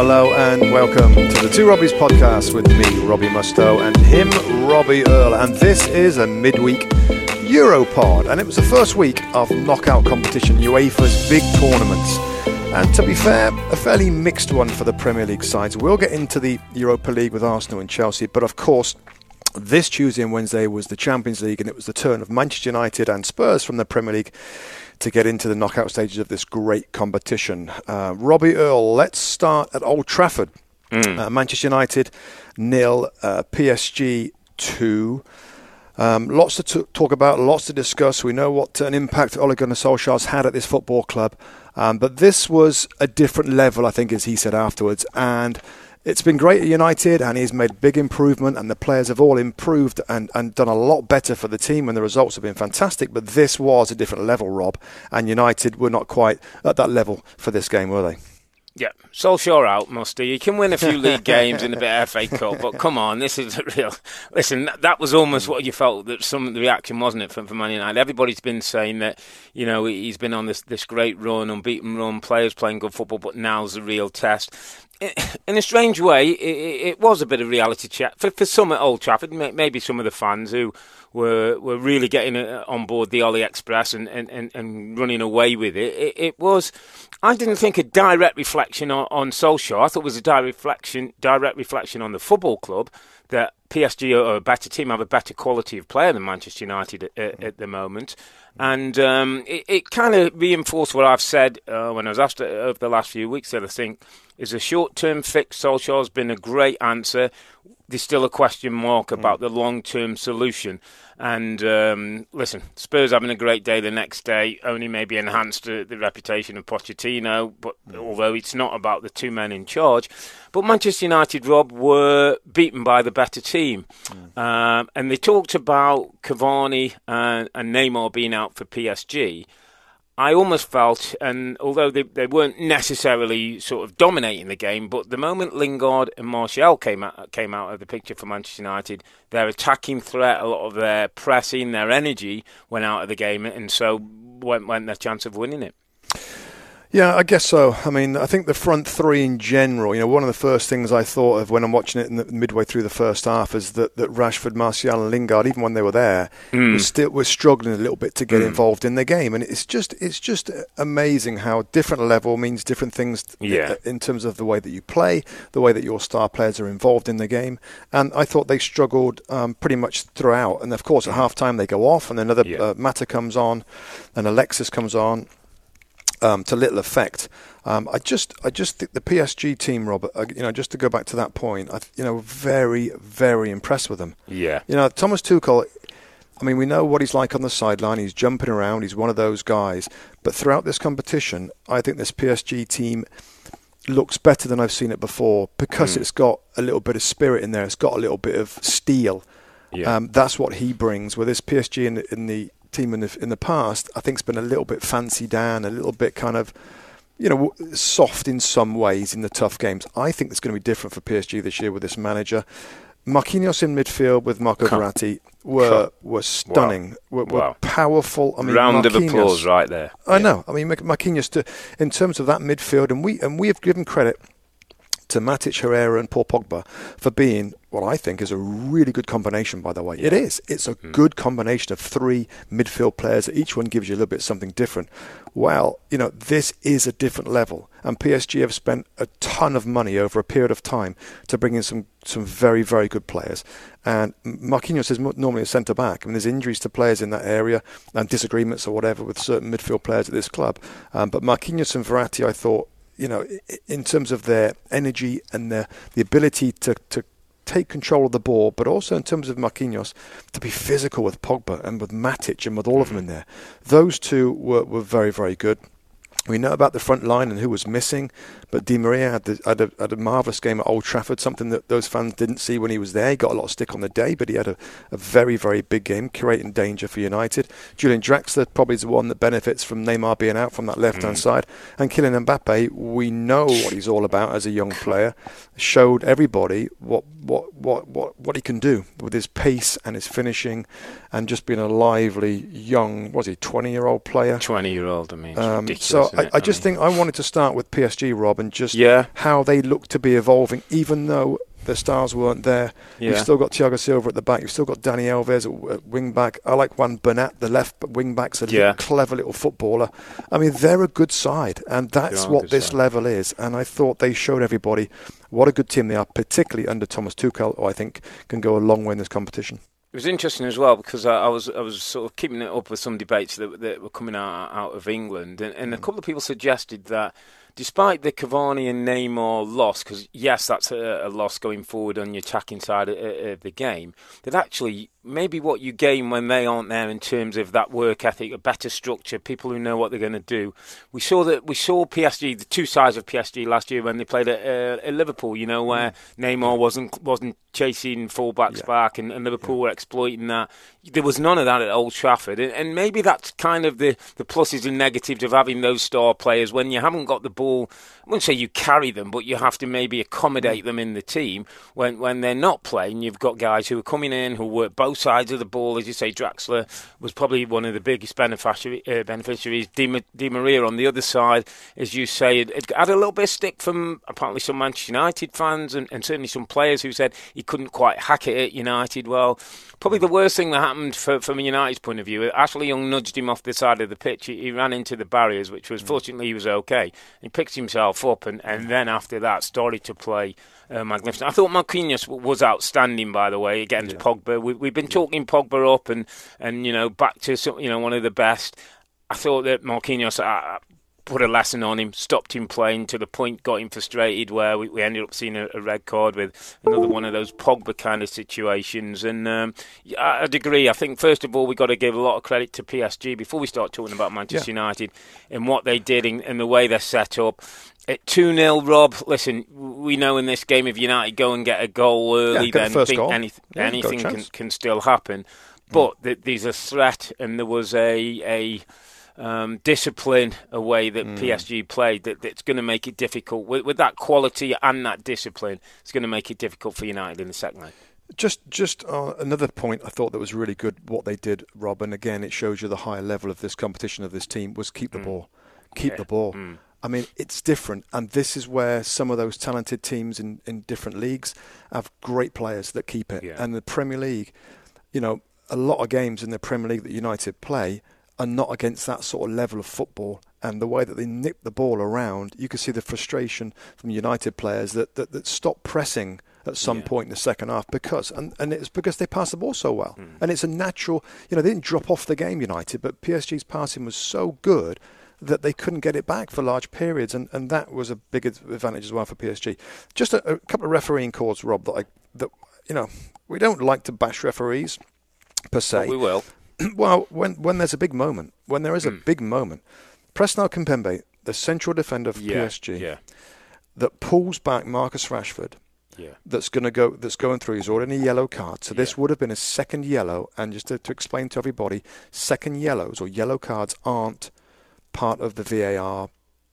Hello and welcome to the Two Robbies podcast with me, Robbie Mustoe, and him, Robbie Earle. And this is a midweek Europod, and it was the first week of knockout competition, UEFA's big tournaments. And to be fair, a fairly mixed one for the Premier League sides. We'll get into the Europa League with Arsenal and Chelsea, but of course, this Tuesday and Wednesday was the Champions League, and it was the turn of Manchester United and Spurs from the Premier League to get into the knockout stages of this great competition. Uh, Robbie Earle, let's start at Old Trafford. Mm. Uh, Manchester United nil, uh, PSG two. Um, lots to t- talk about, lots to discuss. We know what an impact Ole Gunnar Solskjaer's had at this football club, um, but this was a different level, I think, as he said afterwards. And it's been great at United, and he's made big improvement, and the players have all improved and, and done a lot better for the team, and the results have been fantastic. But this was a different level, Rob, and United were not quite at that level for this game, were they? Yeah, Solskjaer out, Musty. You can win a few league games and a bit of FA Cup, but come on, this is real. Listen, that was almost what you felt that some of the reaction wasn't it from, from Man United. Everybody's been saying that you know he's been on this this great run, unbeaten run, players playing good football, but now's the real test in a strange way, it, it, was a bit of reality check for, for some at Old Trafford. Maybe some of the fans who were were really getting uh, on board the Ole Express and, and, and, and running away with it. it. it. was, I didn't think a direct reflection on, on Solskjaer. I thought it was a direct reflection, direct reflection on the football club that PSG are a better team, have a better quality of player than Manchester United at, at the moment. And um, it, it kind of reinforced what I've said uh, when I was asked over the last few weeks that I think is a short term fix. Solskjaer's been a great answer. There's still a question mark about mm. the long term solution. And um, listen, Spurs having a great day the next day only maybe enhanced the, the reputation of Pochettino. But mm. although it's not about the two men in charge, but Manchester United, Rob, were beaten by the better team, mm. um, and they talked about Cavani and, and Neymar being out for PSG. I almost felt, and although they, they weren't necessarily sort of dominating the game, but the moment Lingard and Martial came out came out of the picture for Manchester United, their attacking threat, a lot of their pressing, their energy went out of the game, and so went went their chance of winning it. Yeah, I guess so. I mean, I think the front three in general, you know, one of the first things I thought of when I'm watching it in the, midway through the first half is that, that Rashford, Martial, and Lingard, even when they were there, mm. were still were struggling a little bit to get mm. involved in the game, and it's just it's just amazing how different level means different things. Yeah. in terms of the way that you play, the way that your star players are involved in the game, and I thought they struggled um, pretty much throughout. And of course, at half time they go off, and another yeah. uh, Mata comes on, and Alexis comes on um, to little effect. Um, I just, I just think the PSG team, Robert. Uh, you know, just to go back to that point, I, you know, very, very impressed with them. Yeah. You know, Thomas Tuchel. I mean, we know what he's like on the sideline. He's jumping around. He's one of those guys. But throughout this competition, I think this PSG team looks better than I've seen it before because mm. it's got a little bit of spirit in there. It's got a little bit of steel. Yeah. Um, that's what he brings. With this PSG in, in the team in the in the past, I think, has been a little bit fancy down, a little bit kind of, you know, soft in some ways in the tough games. I think it's going to be different for PSG this year with this manager. Marquinhos in midfield with Marco Verratti were were stunning, wow. were, were wow. powerful. I mean, round of applause right there. I yeah. know. I mean, Marquinhos, to, in terms of that midfield, and we and we have given credit to Matic, Herrera, and Paul Pogba for being what I think is a really good combination, by the way. It is. It's a mm. good combination of three midfield players. Each one gives you a little bit something different. Well, you know, this is a different level. And PSG have spent a ton of money over a period of time to bring in some, some very, very good players. And Marquinhos is normally a centre back. I mean, there's injuries to players in that area and disagreements or whatever with certain midfield players at this club. Um, but Marquinhos and Verratti, I thought, you know, in terms of their energy and their the ability to, to take control of the ball, but also in terms of Marquinhos to be physical with Pogba and with Matic and with all of them mm-hmm. in there. Those two were, were very, very good. We know about the front line and who was missing, but Di Maria had, the, had, a, had a marvellous game at Old Trafford, something that those fans didn't see when he was there. He got a lot of stick on the day, but he had a, a very, very big game, creating danger for United. Julian Draxler probably is the one that benefits from Neymar being out from that left hand mm. side. And Kylian Mbappe, we know what he's all about as a young player, showed everybody what, what, what, what, what he can do with his pace and his finishing and just being a lively, young, was he, 20 year old player? 20 year old, I mean. Um, so I, I, just mean. think I wanted to start with PSG, Rob, and just yeah. how they look to be evolving, even though the stars weren't there. Yeah. You've still got Thiago Silva at the back. You've still got Dani Alves at wing back. I like Juan Bernat, the left wing back's a yeah. clever little footballer. I mean, they're a good side, and that's what this side. level is. And I thought they showed everybody what a good team they are, particularly under Thomas Tuchel, who I think can go a long way in this competition. It was interesting as well because I, I, was I was sort of keeping it up with some debates that, that were coming out out of England, and, and a mm. couple of people suggested that despite the Cavani and Neymar loss, because yes, that's a, a, loss going forward on your attacking side of, of, the game, that actually maybe what you gain when they aren't there in terms of that work ethic, a better structure, people who know what they're going to do. We saw that we saw PSG, the two sides of PSG last year when they played at, uh, at Liverpool. You know where mm. Neymar wasn't wasn't chasing fullbacks yeah. back, and, and Liverpool yeah. were exploiting that. There was none of that at Old Trafford, and, and maybe that's kind of the the pluses and negatives of having those star players when you haven't got the ball. I wouldn't say you carry them, but you have to maybe accommodate mm. them in the team when when they're not playing. You've got guys who are coming in who work both sides of the ball. As you say, Draxler was probably one of the biggest beneficiary, uh, beneficiaries. Di, Di, Maria on the other side, as you say, it, had a little bit of stick from apparently some Manchester United fans and, and certainly some players who said he couldn't quite hack it at United. Well, probably the worst thing that happened for, from a United's point of view, Ashley Young nudged him off the side of the pitch. He, he ran into the barriers, which was mm. fortunately he was okay. He picked himself up and, and then after that started to play uh, magnificent. I thought Marquinhos was outstanding, by the way, against yeah. Pogba. We, have been talking Pogba up and, and you know back to some, you know one of the best. I thought that Marquinhos uh, put a lesson on him, stopped him playing to the point, got him frustrated, where we, we ended up seeing a, a, red card with another one of those Pogba kind of situations. And um, I agree. I think first of all we've got to give a lot of credit to PSG before we start talking about Manchester yeah. United and what they did and the way they're set up. At 2 0, Rob, listen, we know in this game if United go and get a goal early, yeah, then think anyth- yeah, anything can, can still happen. But mm. there's a threat, and there was a, a um, discipline a way that mm. PSG played that, that's going to make it difficult. With, with, that quality and that discipline, it's going to make it difficult for United in the second leg. Just, just uh, another point I thought that was really good. What they did, Rob, and again, it shows you the higher level of this competition of this team was keep the mm. ball, keep yeah. the ball. Mm. I mean, it's different, and this is where some of those talented teams in, in different leagues have great players that keep it. Yeah. And the Premier League, you know, a lot of games in the Premier League that United play are not against that sort of level of football. And the way that they nip the ball around, you can see the frustration from United players that, that, that stop pressing at some yeah. point in the second half because and, and it's because they pass the ball so well. Mm. And it's a natural you know, they didn't drop off the game United, but PSG's passing was so good that they couldn't get it back for large periods, and, and that was a big advantage as well for PSG. Just a, a couple of refereeing calls, Rob, that I that you know we don't like to bash referees per se. We will. well, when when there's a big moment, when there is a mm. big moment, Presnel Kimpembe, the central defender for yeah, PSG, yeah. that pulls back Marcus Rashford. Yeah. That's going to go. That's going through. He's already a yellow card, so this would have been a second yellow. And just to, to explain to everybody, second yellows or yellow cards aren't part of the VAR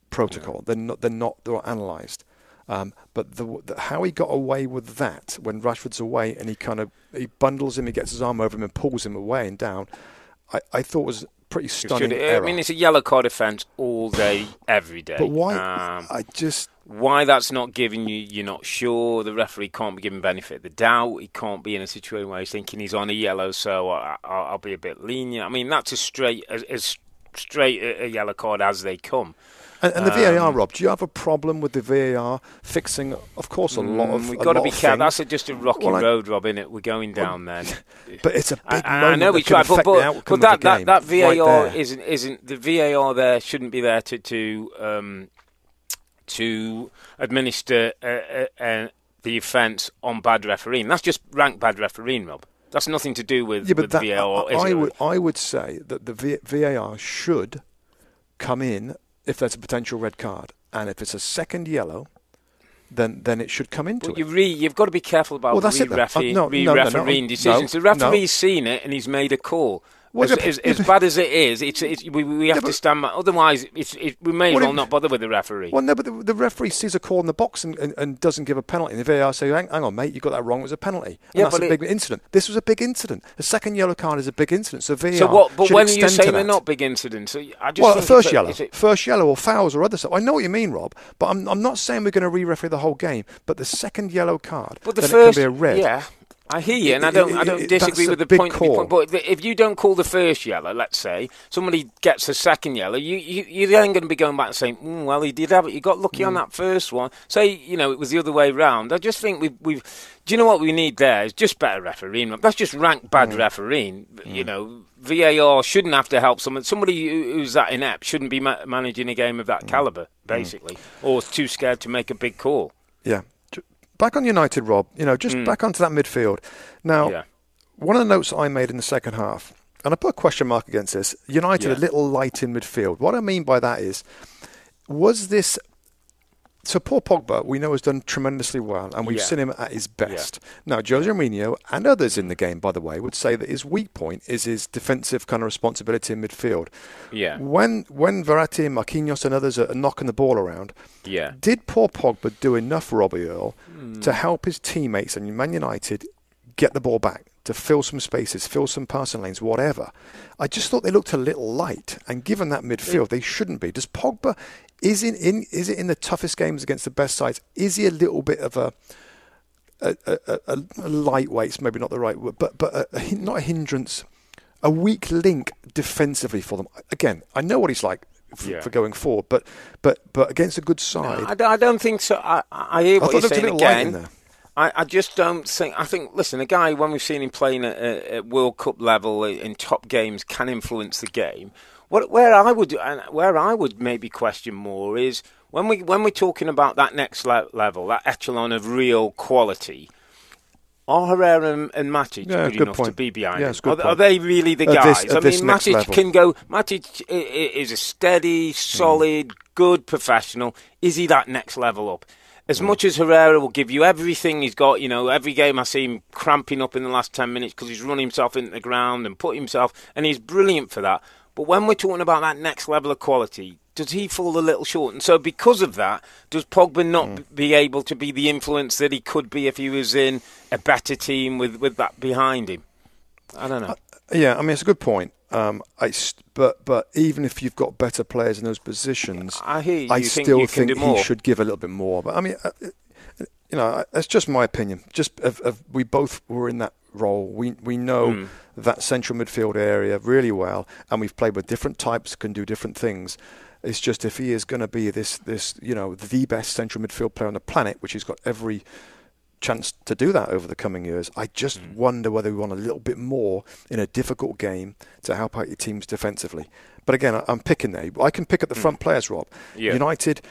protocol. They're not. They're not. They're analysed. Um, but the, the, how he got away with that when Rashford's away and he kind of he bundles him, he gets his arm over him and pulls him away and down, I, I thought was pretty stunning. I mean, it's a yellow card offence all day, every day. But why? Um, I just why that's not giving you, you're not sure. The referee can't be given benefit of the doubt. He can't be in a situation where he's thinking he's on a yellow, so I, will be a bit lenient. I mean, that's as straight as, as straight a yellow card as they come. And, and the um, VAR, Rob, do you have a problem with the VAR fixing, of course, a lot of. Mm, we've got to be careful. That's a, just a rocky well, road, Rob, isn't it? We're going down well, then. But it's a big I, moment. I know we try, but, but, but that, that, that VAR right isn't isn't the VAR there shouldn't be there to to um, to administer a, a, the offence on bad refereeing. That's just rank bad refereeing, Rob. That's nothing to do with, Yeah, but with that, VAR. I, is I it? would I would say that the v, VAR should come in if there's a potential red card, and if it's a second yellow, then then it should come into But it. you re, you've got to be careful about Well, that's it then. re-refereeing, Uh, no, no, no, re-refereeing no, decisions. the referee's seen it and he's made a call. As, yeah, as, as bad as it is, it's, it's, we, we have to stand. by- Otherwise, it's, it, we may as Well, it- not bother with the referee. Well, no, but the, the referee sees a call in the box and, and, and doesn't give a penalty. And the VAR say, hang, hang on, mate, you got that wrong. It was a penalty. And Yeah, that's a it- big incident. This was a big incident. The second yellow card is a big incident. So VAR so what? But when are you saying they're not big incidents? So I just Well, first yellow, first yellow or fouls or other stuff. I know what you mean, Rob, but I'm, I'm not saying we're going to re-referee the whole game. But the second yellow card, But the then first, it can be a red. yeah, I hear you, and I don't, I don't disagree with the point. point, But if you don't call the first yellow, let's say somebody gets a second yellow, you, you you're then going to be going back and saying, mm, "Well, he did have it. You got lucky on Mm. that first one." Say, you know, it was the other way round. I just think we've, we've. Do you know what we need there? Is just better refereeing. That's just rank bad Mm. refereeing. You know, VAR shouldn't have to help someone. Somebody who's that inept shouldn't be ma- managing a game of Mm. that caliber, basically, or too scared to make a big call. Yeah. Back on United, Rob. You know, just back onto that midfield. Now, Mm. Yeah. one of the notes I made in the second half, and I put a question mark against this. United Yeah. a little light in midfield. What I mean by that is, was this? So Paul Pogba, we know, has done tremendously well, and we've Yeah. seen him at his best. Now, Jose Mourinho and others in the game, by the way, would say that his weak point is his defensive kind of responsibility in midfield. Yeah. When when Verratti, Marquinhos, and others are knocking the ball around, Yeah. did Paul Pogba do enough, Robbie Earle, Hmm. to help his teammates and Man United get the ball back, to fill some spaces, fill some passing lanes, whatever? I just thought they looked a little light, and given that midfield, they shouldn't be. Does Pogba is in, in is it in the toughest games against the best sides? Is he a little bit of a a, a, a, a lightweight's maybe not the right word, but but a, a, not a hindrance, a weak link defensively for them. Again, I know what he's like f- Yeah. for going forward, but but but against a good side, I, don't- I don't think so. I, I hear what thought you're there was a saying little light in again. I, I just don't think. I think. Listen, a guy when we've seen him playing at, at at World Cup level in top games can influence the game. What where I would where I would maybe question more is when we when we're talking about that next le- level, that echelon of real quality. Are Herrera and, and Matic Yeah, good, enough to be behind Yeah, him? it's a good are, are they really the At guys? this- I mean, Matic level. can go. Matic is a steady, solid, good professional. Is he that next level up? As Hmm. much as Herrera will give you everything he's got, you know, every game I see him cramping up in the last 10 minutes because he's run himself into the ground and put himself, and he's brilliant for that. But when we're talking about that next level of quality, does he fall a little short? And so, because of that, does Pogba not b- be able to be the influence that he could be if he was in a better team with, with that behind him? I don't know. Yeah, I mean it's a good point. Um, I but but even if you've got better players in those positions, I hear you. I think still think he should give a little bit more. But I mean, uh, uh, you know, that's just my opinion. Just if, if we both were in that role, we we know Hmm. that central midfield area really well, and we've played with different types, can do different things. It's just if he is going to be this this you know the best central midfield player on the planet, which he's got every chance to do that over the coming years. I just Mm. wonder whether we want a little bit more in a difficult game to help out your teams defensively. But again, I- I'm picking there. I can pick at the front players, Rob. Mm. Yeah. United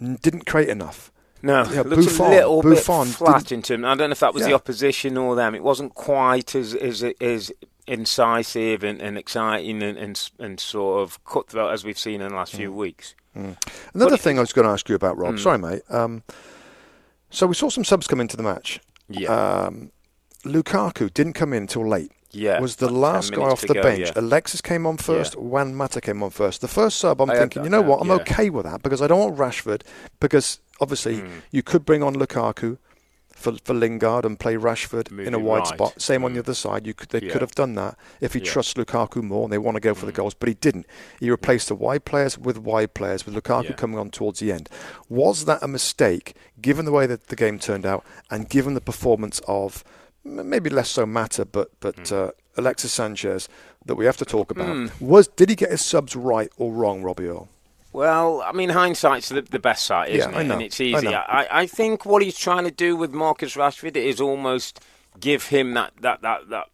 didn't create enough. No, Yeah, looks Buffon- a little Buffon bit flat didn't- in terms. I don't know if that was the opposition or them. It wasn't quite as as, as incisive and, and exciting and, and and sort of cutthroat as we've seen in the last few weeks. Another But- thing I was going to ask you about, Mm. Rob. Sorry, mate. Um, so we saw some subs come into the match. Yeah, Um, Lukaku didn't come in until late. yeah. was the last guy off the go, bench. yeah. Alexis came on first. Juan Mata came on first. The first sub, I'm I thinking, that you know what? I'm yeah. okay with that because I don't want Rashford because obviously Hmm. you could bring on Lukaku for for Lingard and play Rashford in a wide right. spot. Same on Hmm. the other side. You could they Yeah. could have done that if he Yeah. Hmm. trusts Lukaku more and they want to go for the goals, but he didn't. He replaced the wide players with wide players with Lukaku Yeah. coming on towards the end. Was that a mistake given the way that the game turned out and given the performance of maybe less so Mata, but but Hmm. uh, Alexis Sanchez that we have to talk about. Was did he get his subs right or wrong, Robbie Earle? Well, I mean, hindsight's the, the best side, Yeah, isn't I it? know, And it's I easy. know. I, I think what he's trying to do with Marcus Rashford is almost give him that that that that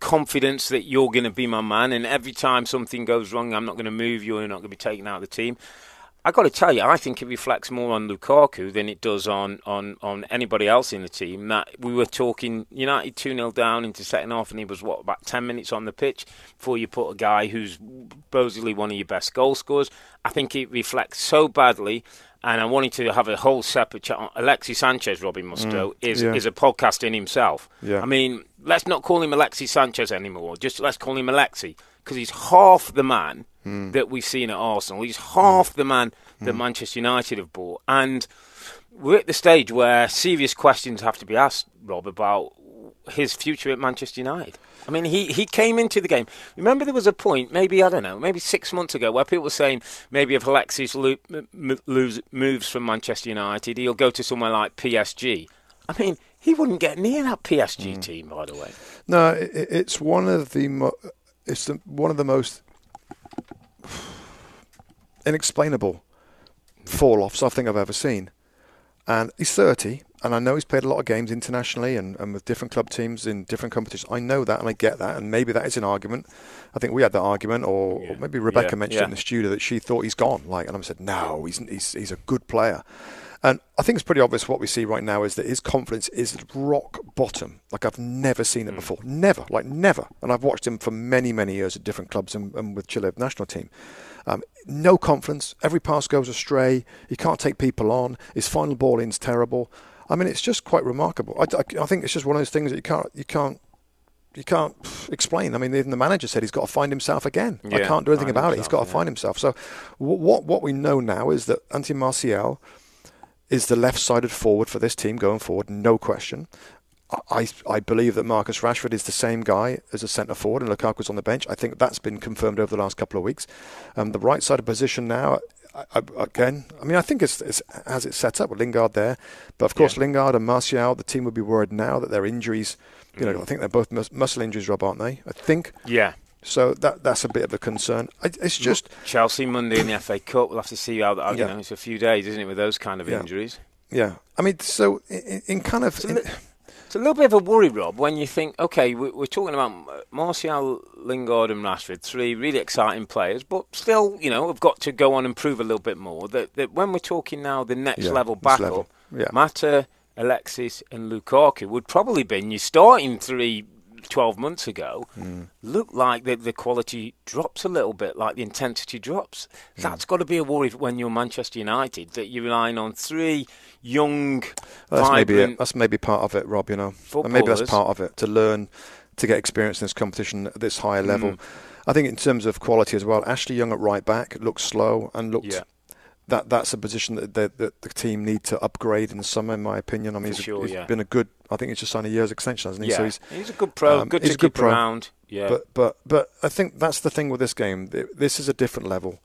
confidence that you're going to be my man, and every time something goes wrong, I'm not going to move you, you're not going to be taken out of the team. I got to tell you, I think it reflects more on Lukaku than it does on, on, on anybody else in the team. That we were talking United 2 0 down into second half, and he was, what, about 10 minutes on the pitch before you put a guy who's supposedly one of your best goal scorers. I think it reflects so badly. And I wanted to have a whole separate chat. on Alexis Sanchez, Robbie Mustoe, mm, is, yeah. is a podcast in himself. Yeah. I mean, let's not call him Alexis Sanchez anymore. Just let's call him Alexi because he's half the man mm. that we've seen at Arsenal. He's half the man that mm. Manchester United have bought. And we're at the stage where serious questions have to be asked, Rob, about his future at Manchester United. I mean, he, he came into the game. Remember, there was a point, maybe, I don't know, maybe six months ago, where people were saying maybe if Alexis lo- m- lose, moves from Manchester United, he'll go to somewhere like PSG. I mean, he wouldn't get near that PSG mm. team, by the way. No, it, it's one of the mo- it's the, one of the most inexplainable fall offs I think I've ever seen. And he's 30, and I know he's played a lot of games internationally and, and with different club teams in different competitions. I know that, and I get that, and maybe that is an argument. I think we had that argument, or, yeah. or maybe Rebecca yeah. mentioned yeah. in the studio that she thought he's gone. Like, and I said, no, he's, he's he's a good player. And I think it's pretty obvious what we see right now is that his confidence is rock bottom. Like I've never seen it mm. before. Never. Like never. And I've watched him for many, many years at different clubs and, and with Chile national team. Um, no confidence. Every pass goes astray. He can't take people on. His final ball in's terrible. I mean, it's just quite remarkable. I, I, I, think it's just one of those things that you can't you can't you can't explain. I mean, even the manager said he's got to find himself again. Yeah, I can't do anything about himself, it. He's got to yeah. find himself. So, what what we know now is that Anthony Martial is the left-sided forward for this team going forward, no question. I, I believe that Marcus Rashford is the same guy as a centre forward and Lukaku's on the bench. I think that's been confirmed over the last couple of weeks. Um, the right side of position now, I, I, again, I mean, I think it's, it's as it's set up with Lingard there. But of course, yeah. Lingard and Martial, the team would be worried now that their injuries, you know, mm. I think they're both mus- muscle injuries, Rob, aren't they? I think. Yeah. So that that's a bit of a concern. It's just Chelsea Monday in the FA Cup. We'll have to see how that. Yeah. You know, it's a few days, isn't it, with those kind of yeah. injuries? Yeah, I mean, so in, in kind of. In, it's a little bit of a worry, Rob, when you think, okay, we're talking about Martial, Lingard, and Rashford, three really exciting players, but still, you know, have got to go on and prove a little bit more. That, that when we're talking now the next yeah, level battle, level. Yeah. Mata, Alexis, and Lukaku would probably be your starting three 12 months ago mm. looked like the, the quality drops a little bit, like the intensity drops. Mm. That's got to be a worry when you're Manchester United, that you're relying on three young, well, that's maybe it. That's maybe part of it, Rob, you know. And maybe that's part of it, to learn to get experience in this competition at this higher level. Mm. I think in terms of quality as well, Ashley Young at right back looked slow and looked yeah that that's a position that the, that the team need to upgrade in the summer, in my opinion. I mean, he's, sure, he's yeah. been a good. I think he's just signed a year's extension, hasn't he? Yeah. So he's, he's a good pro. Um, good he's to a good pro. around. Yeah. But but but I think that's the thing with this game. This is a different level,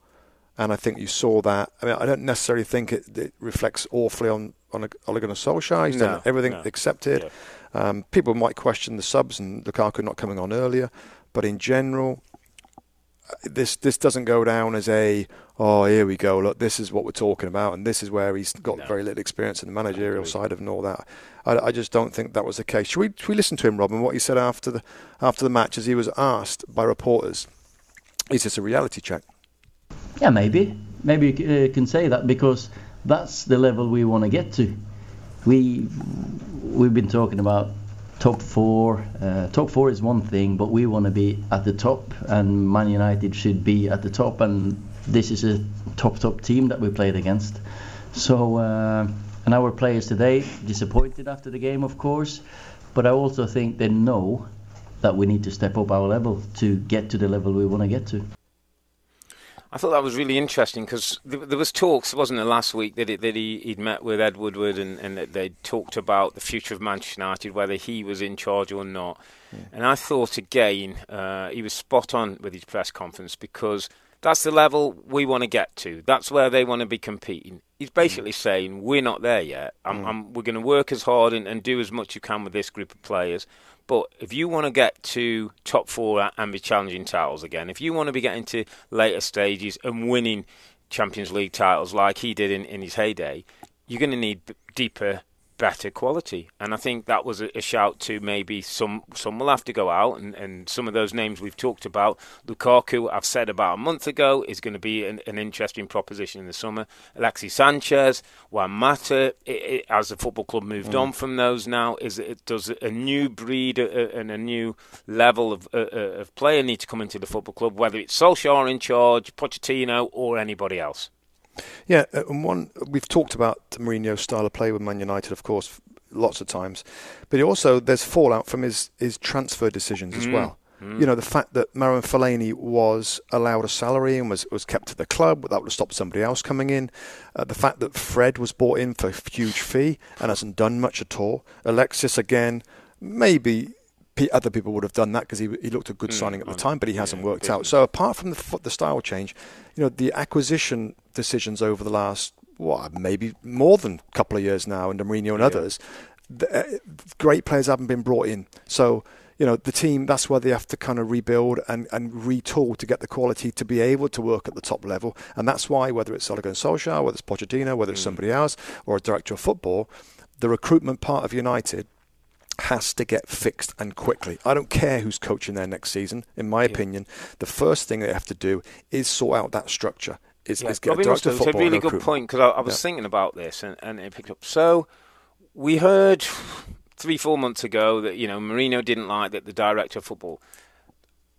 and I think you saw that. I mean, I don't necessarily think it, it reflects awfully on on Ole Gunnar Solskjaer. He's no, done everything no. accepted. Yeah. Um, people might question the subs and Lukaku not coming on earlier, but in general, this this doesn't go down as a oh here we go look this is what we're talking about and this is where he's got no. very little experience in the managerial side of and all that. I, I, just don't think that was the case. Should we should we listen to him, Robin? What he said after the after the match as he was asked by reporters, is this a reality check? Yeah, maybe maybe you uh, can say that because that's the level we want to get to. We we've been talking about top four. Uh, top four is one thing, but we want to be at the top, and Man United should be at the top. And this is a top top team that we played against. So, uh, and our players today disappointed after the game, of course, but I also think they know that we need to step up our level to get to the level we want to get to. I thought that was really interesting because there, there, was talks, wasn't there, last week that, it, that he, would met with Ed Woodward and, and that they talked about the future of Manchester United, whether he was in charge or not. Yeah. And I thought again uh, he was spot on with his press conference because that's the level we want to get to. That's where they want to be competing. He's basically mm. saying we're not there yet. I'm, mm. I'm, we're going to work as hard and, and do as much you can with this group of players. But if you want to get to top four and be challenging titles again, if you want to be getting to later stages and winning Champions League titles like he did in, in his heyday, you're going to need deeper better quality. And I think that was a, a, shout to maybe some some will have to go out, and, and some of those names we've talked about. Lukaku, I've said about a month ago, is going to be an, an interesting proposition in the summer. Alexis Sanchez, Juan Mata, it, it, as the football club moved mm. on from those now, is it does a new breed and a new level of, uh, of player need to come into the football club, whether it's Solskjaer in charge, Pochettino, or anybody else. Yeah, uh, and one we've talked about Mourinho's style of play with Man United, of course, lots of times, but also there's fallout from his his transfer decisions as mm. well. Mm. You know, the fact that Marouane Fellaini was allowed a salary and was, was kept at the club, that would have stopped somebody else coming in. Uh, the fact that Fred was bought in for a huge fee and hasn't done much at all. Alexis, again, maybe other people would have done that because he, he looked a good mm, signing at the time, but he hasn't yeah, worked out. So apart from the, the style change, you know, the acquisition decisions over the last, what, maybe more than a couple of years now under Mourinho and yeah. others, the, uh, great players haven't been brought in. So, you know, the team, that's where they have to kind of rebuild and, and retool to get the quality to be able to work at the top level. And that's why, whether it's Ole Gunnar Solskjaer, whether it's Pochettino, whether it's mm. somebody else, or a director of football, the recruitment part of United has to get fixed and quickly. I don't care who's coaching there next season. In my yeah. opinion, the first thing they have to do is sort out that structure. Is, yeah. is get Robbie a director It's a really good point because I, I, was yeah. thinking about this and, and it picked up. So we heard three, four months ago that you know Mourinho didn't like that the director of football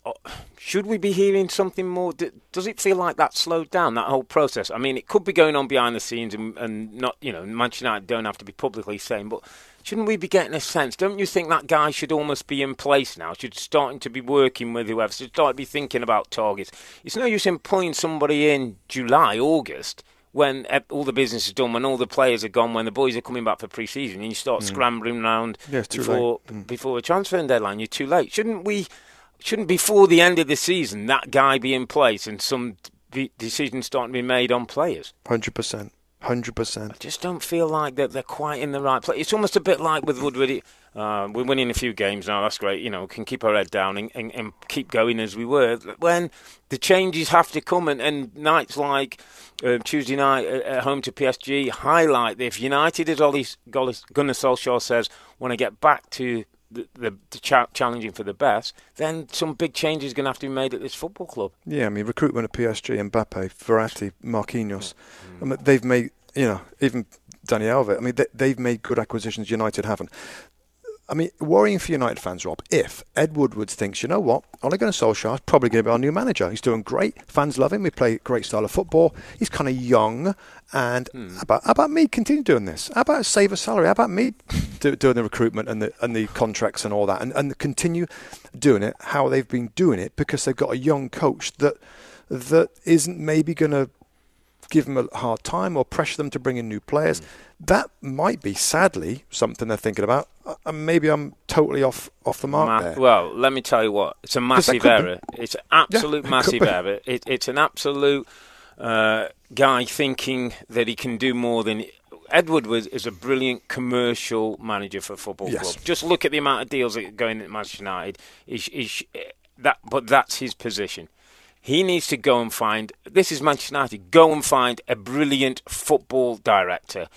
uh, should we be hearing something more? Does it feel like that slowed down that whole process? I mean, it could be going on behind the scenes, and, and not you know, Manchester United don't have to be publicly saying, but shouldn't we be getting a sense? Don't you think that guy should almost be in place now? Should starting to be working with whoever? Should start to be thinking about targets. It's no use in pulling somebody in July, August when all the business is done, when all the players are gone, when the boys are coming back for pre-season, and you start mm. scrambling around yeah, before mm. before the transfer deadline, you're too late. Shouldn't we? Shouldn't before the end of the season that guy be in place and some decisions starting to be made on players? Hundred percent. Hundred percent. I just don't feel like that they're quite in the right place. It's almost a bit like with Woodward. Uh, we're winning a few games now. That's great. You know, can keep our head down and, and, and keep going as we were. When the changes have to come, and, and nights like uh, Tuesday night at home to PSG highlight if United, as Ole Gunnar Solskjaer says, want to get back to the, the, the cha- challenging for the best, then some big changes are going to have to be made at this football club. Yeah, I mean recruitment at PSG, Mbappe, Verratti, Marquinhos, mm. I mean, they've made you know even Dani Alves. I mean they, they've made good acquisitions. United haven't. I mean, worrying for United fans, Rob, if Ed Woodward thinks, you know what, Ole Gunnar Solskjaer is probably going to be our new manager. He's doing great. Fans love him. We play great style of football. He's kind of young. And hmm. about, how about me continue doing this? How about save a salary? How about me do, doing the recruitment and the, and the contracts and all that? And, and continue doing it how they've been doing it because they've got a young coach that that isn't maybe going to give them a hard time or pressure them to bring in new players. Mm. That might be, sadly, something they're thinking about. Uh, maybe I'm totally off off the mark Ma- there. Well, let me tell you what. It's a massive error. Be. It's an absolute yeah, massive error. It, it's an absolute uh, guy thinking that he can do more than. Edward was, is a brilliant commercial manager for football yes. club. Just look at the amount of deals that are going at Manchester United. He's, he's, that, but that's his position. He needs to go and find. This is Manchester United. Go and find a brilliant football director.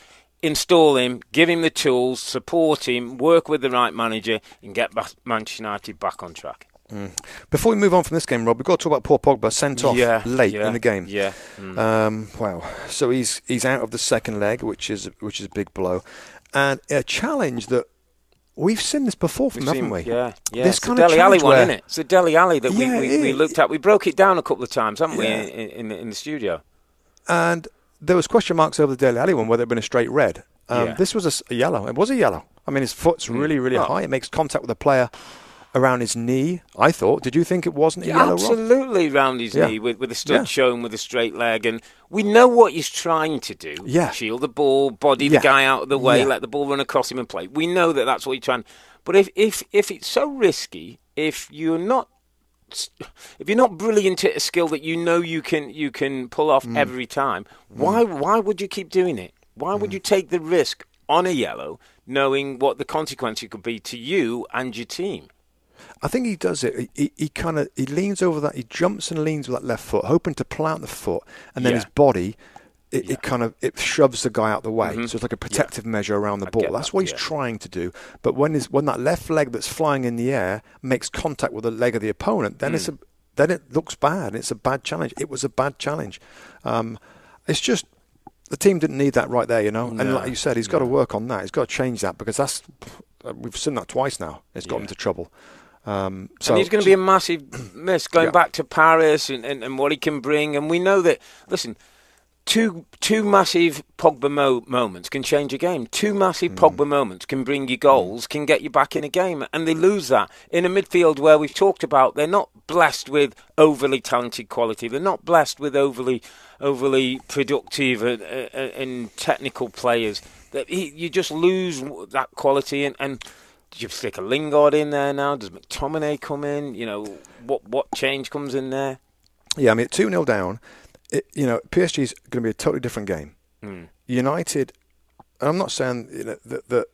Install him, give him the tools, support him, work with the right manager, and get Manchester United back on track. Mm. Before we move on from this game, Rob, we've got to talk about poor Pogba sent off yeah, late yeah, in the game. Yeah. Mm. Um, wow. So he's he's out of the second leg, which is which is a big blow, and a challenge that We've seen this before, from, haven't we? Yeah, yeah. This it's kind of Dele Alli one, isn't it? It's a Dele Alli that yeah, we, we, we, looked at. We broke it down a couple of times, haven't yeah. we, in, in, in, the studio? And there was question marks over the Dele Alli one, whether it had been a straight red. Um, yeah. This was a, a, yellow. It was a yellow. I mean, his foot's mm. really, really oh. high. It makes contact with the player around his knee. I thought. Did you think it wasn't a yellow? Absolutely, around his yeah. knee with with a stud yeah. showing with a straight leg, and we know what he's trying to do. Yeah, shield the ball, body the guy out of the way, let the ball run across him and play. We know that that's what he's trying. But if if if it's so risky, if you're not if you're not brilliant at a skill that you know you can you can pull off mm. every time, why mm. why would you keep doing it? Why would mm. you take the risk on a yellow, knowing what the consequences could be to you and your team? I think he does it. He, he kind of he leans over that. He jumps and leans with that left foot, hoping to plant the foot, and then yeah. his body it, Yeah. it kind of it shoves the guy out the way. Mhm. So it's like a protective measure around the I ball. That's that, what he's yeah. trying to do. But when his, when that left leg that's flying in the air makes contact with the leg of the opponent, then Mm. it's a then it looks bad. It's a bad challenge. It was a bad challenge. Um, it's just the team didn't need that right there, you know. And like you said, he's got to work on that. He's got to change that because that's we've seen that twice now. It's got Yeah. him to trouble. Um, so and he's going to be a massive miss going Yeah. back to Paris and, and, and what he can bring. And we know that, listen, two two massive Pogba mo- moments can change a game. Two massive hmm. Pogba moments can bring you goals, hmm. can get you back in a game. And they lose that in a midfield where we've talked about they're not blessed with overly talented quality. They're not blessed with overly overly productive and, and, and technical players. That he, you just lose that quality and. and do you stick a Lingard in there now? Does McTominay come in? You know, what what change comes in there? Yeah, I mean, 2 0 down, it, you know, PSG is going to be a totally different game. Mm. United, and I'm not saying you know, that, that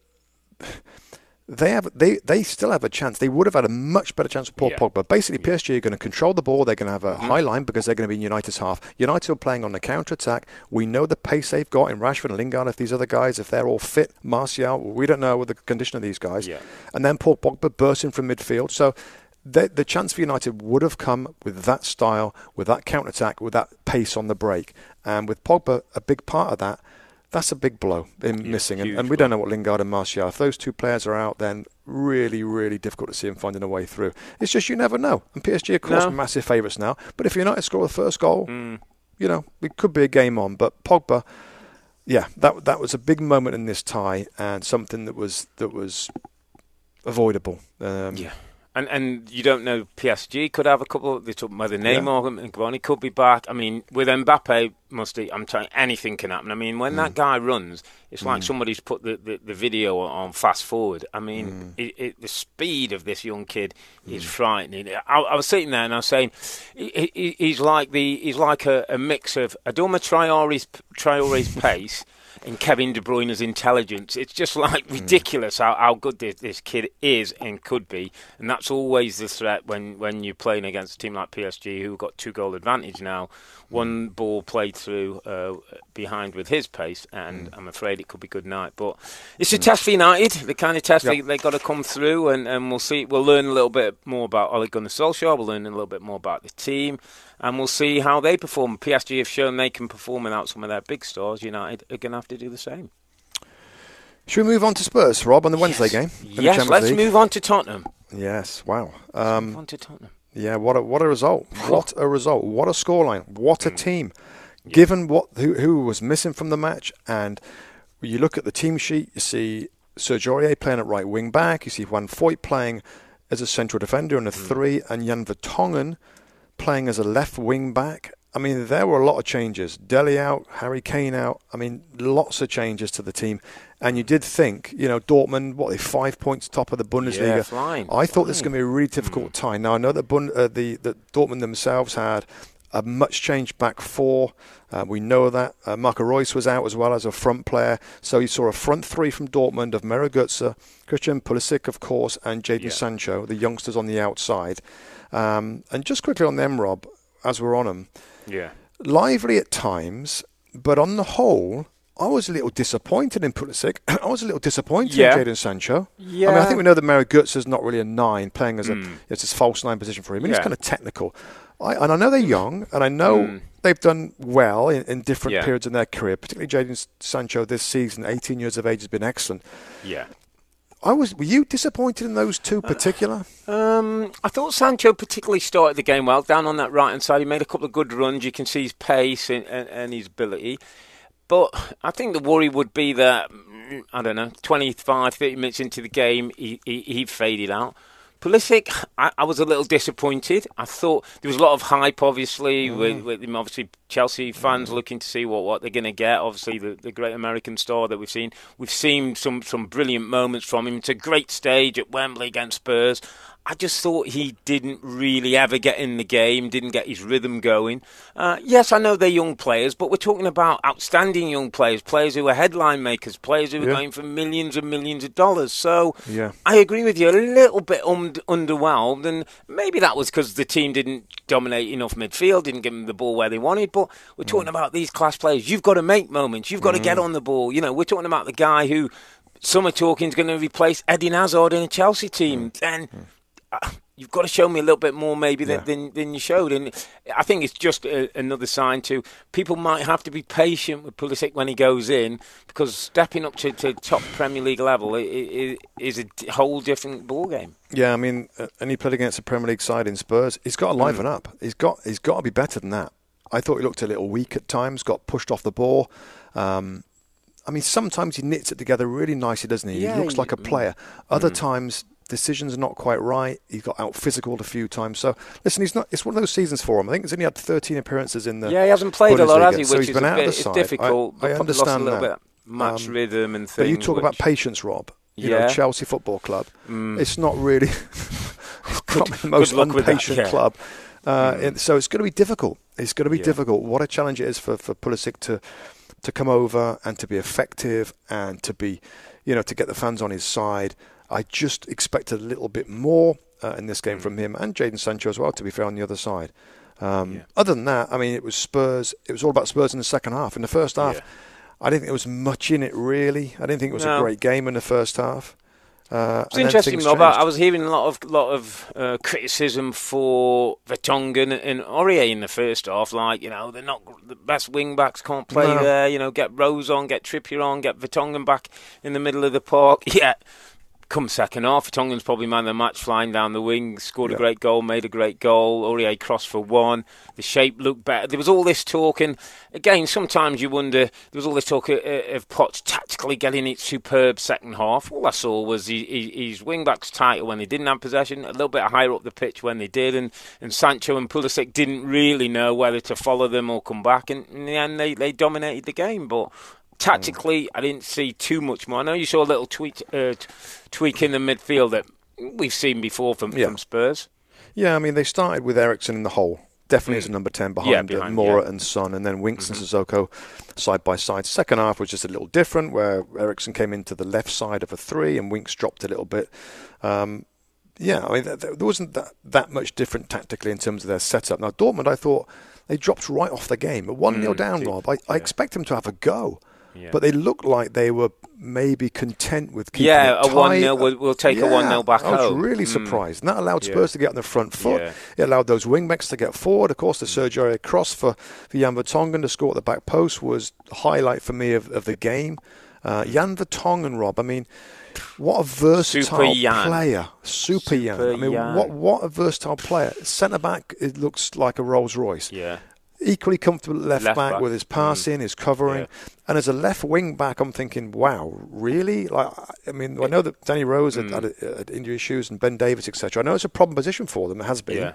they have they, they still have a chance. They would have had a much better chance with Paul Yeah. Pogba. Basically, PSG are going to control the ball. They're going to have a Mm-hmm. high line because they're going to be in United's half. United are playing on the counter attack. We know the pace they've got in Rashford and Lingard. If these other guys, if they're all fit, Martial, we don't know the condition of these guys. Yeah. And then Paul Pogba bursting from midfield. So the, the chance for United would have come with that style, with that counter attack, with that pace on the break. And with Pogba, a big part of that, that's a big blow in Yeah, missing. And, and we don't know what Lingard and Martial. If those two players are out, then really, really difficult to see him finding a way through. It's just you never know. And PSG, of course, No. massive favourites now. But if United score the first goal, Mm. you know, it could be a game on. But Pogba, yeah, that that was a big moment in this tie and something that was that was avoidable. Um, Yeah. And and you don't know PSG could have a couple. They talk about the Yeah. Neymar and Cavani could be back. I mean, with Mbappe, musty. I'm telling you, anything can happen. I mean, when Mm. that guy runs, it's like somebody's put the, the, the video on fast forward. I mean, Mm. it, it, the speed of this young kid is frightening. I, I was sitting there and I was saying, he, he, he's like the he's like a, a mix of Adama Traore's Traore's pace. And Kevin De Bruyne's intelligence. It's just like hmm. ridiculous how, how good this, this kid is and could be. And that's always the threat when, when you're playing against a team like PSG who've got two goal advantage now. One ball played through uh, behind with his pace, and I'm afraid it could be good night. But it's a test for United, the kind of test Yep. they, they've got to come through, and, and we'll see. We'll learn a little bit more about Ole Gunnar Solskjaer. We'll learn a little bit more about the team, and we'll see how they perform. PSG have shown they can perform without some of their big stars. United are going to have to do the same. Should we move on to Spurs, Rob, on the Wednesday game? the Yes, let's League? move on to Tottenham. Yes, wow. move Um, on to Tottenham. Yeah, what a what a result! What a result! What a scoreline! What a hmm. team! Given what who who was missing from the match, and you look at the team sheet, you see Serge Aurier playing at right wing back. You see Juan Foyth playing as a central defender in a hmm. three, and Jan Vertonghen playing as a left wing back. I mean, there were a lot of changes. Dele out, Harry Kane out. I mean, lots of changes to the team. And you did think, you know, Dortmund, what, they five points top of the Bundesliga. Yeah, flying, I thought this was going to be a really difficult tie. Now, I know that, Bund- uh, the, that Dortmund themselves had a much changed back four. Uh, we know that. Uh, Marco Reus was out as well as a front player. So you saw a front three from Dortmund of Mario Götze, Christian Pulisic, of course, and Jadon Yeah. Sancho, the youngsters on the outside. Um, and just quickly on them, Rob, as we're on them, Yeah. lively at times, but on the whole, I was a little disappointed in Pulisic. I was a little disappointed Yeah. in Jadon Sancho. I mean, I think we know that Mario Götze is not really a nine, playing as a Mm. it's his false nine position for him, and Yeah. he's kind of technical. I, and I know they're young, and I know Mm. they've done well in, in different Yeah. periods in their career. Particularly Jadon Sancho this season, 18 years of age, has been excellent. Yeah. I was. Were you disappointed in those two particular? Um, I thought Sancho particularly started the game well down on that right hand side. He made a couple of good runs. You can see his pace and, and, and his ability. But I think the worry would be that, mm, I don't know, 25, 30 minutes into the game, he, he, he faded out. Pulisic, I, I was a little disappointed. I thought there was a lot of hype, obviously, mm. with, with him. Obviously, Chelsea fans mm. looking to see what, what they're going to get. Obviously, the, the great American star that we've seen. We've seen some, some brilliant moments from him. It's a great stage at Wembley against Spurs. I just thought he didn't really ever get in the game, didn't get his rhythm going. Uh, yes, I know they're young players, but we're talking about outstanding young players, players who are headline makers, players who are going for millions and millions of dollars. So Yeah. I agree with you, a little bit um, underwhelmed, and maybe that was because the team didn't dominate enough midfield, didn't give them the ball where they wanted. But we're talking about these class players. You've got to make moments. You've got to get on the ball. You know, we're talking about the guy who some are talking is going to replace Eddie Hazard in a Chelsea team. And uh, you've got to show me a little bit more maybe than, Yeah. than, than you showed. And I think it's just a, another sign to people might have to be patient with Pulisic when he goes in because stepping up to, to top Premier League level is a whole different ball game. Yeah, I mean, uh, and he played against a Premier League side in Spurs. He's got to liven up. He's got he's got to be better than that. I thought he looked a little weak at times. Got pushed off the ball. Um, I mean, sometimes he knits it together really nicely, doesn't he? Yeah, he looks like a player. Other times decisions are not quite right. He got out physical a few times. So listen, he's not. It's one of those seasons for him. I think he's only had 13 appearances in the. yeah, he hasn't played a lot, has Bundesliga, he? so he's is been out bit of the it's side. difficult. I, I understand lost a little that. bit match Um, rhythm and things. But you talk about patience, Rob. You Yeah. know, Chelsea Football Club. Mm. It's not really it's probably the most that, yeah. club. Uh, and so it's going to be difficult. It's going to be Yeah. difficult. What a challenge it is for for Pulisic to to come over and to be effective and to be, you know, to get the fans on his side. I just expected a little bit more uh, in this game from him and Jadon Sancho as well. To be fair, on the other side. Um, Yeah. Other than that, I mean, it was Spurs. It was all about Spurs in the second half. In the first half, Yeah. I didn't think there was much in it really. I didn't think it was a great game in the first half. Uh, It's interesting, things Rob. I. I was hearing a lot of lot of uh, criticism for Vertonghen and Aurier in the first half. Like, you know, they're not the best wing backs can't play No. there. You know, get Rose on, get Trippier on, get Vertonghen back in the middle of the park. Yeah. Come second half, Tongan's probably man of the match, flying down the wing, scored Yeah. a great goal, made a great goal. Aurier crossed for one. The shape looked better. There was all this talk, and again, sometimes you wonder. There was all this talk of, of Potts tactically getting it superb second half. All I saw was he, he, his wing backs tighter when they didn't have possession, a little bit higher up the pitch when they did, and, and Sancho and Pulisic didn't really know whether to follow them or come back, and in the end, they, they dominated the game. But tactically, I didn't see too much more. I know you saw a little tweak, uh, t- tweak in the midfield that we've seen before from, Yeah. from Spurs. Yeah, I mean, they started with Eriksen in the hole. Definitely as a number 10 behind, Mm. Yeah, uh, behind, Moura yeah. Mm-hmm. and Son, and then Winks and Sissoko side by side. Second half was just a little different, where Eriksen came into the left side of a three and Winks dropped a little bit. Um, yeah, I mean, th- th- there wasn't that, that much different tactically in terms of their setup. Now, Dortmund, I thought they dropped right off the game. At 1 0 Mm, down, Rob, I, I yeah. expect them to have a go. Yeah. But they looked like they were maybe content with keeping Yeah, it a 1-0, we'll- we'll take a 1-0 back home. I was home. really Mm. surprised. And that allowed Yeah. Spurs to get on the front foot. Yeah. It allowed those wing backs to get forward. Of course, the Sergio Aurier cross for, for Jan Vertonghen to score at the back post was the highlight for me of, of the game. Uh, Jan Vertonghen, Rob, I mean, what a versatile Jan. player. Super, Jan. Super I mean, Jan. what what a versatile player. Centre back, it looks like a Rolls Royce. Yeah. Equally comfortable left, Left back, back. with his passing, his covering, Yeah. and as a left wing back, I'm thinking, wow, really? Like, I mean, I know that Danny Rose had, Mm. had, had injury issues and Ben Davies, etc. I know it's a problem position for them. It has been, Yeah.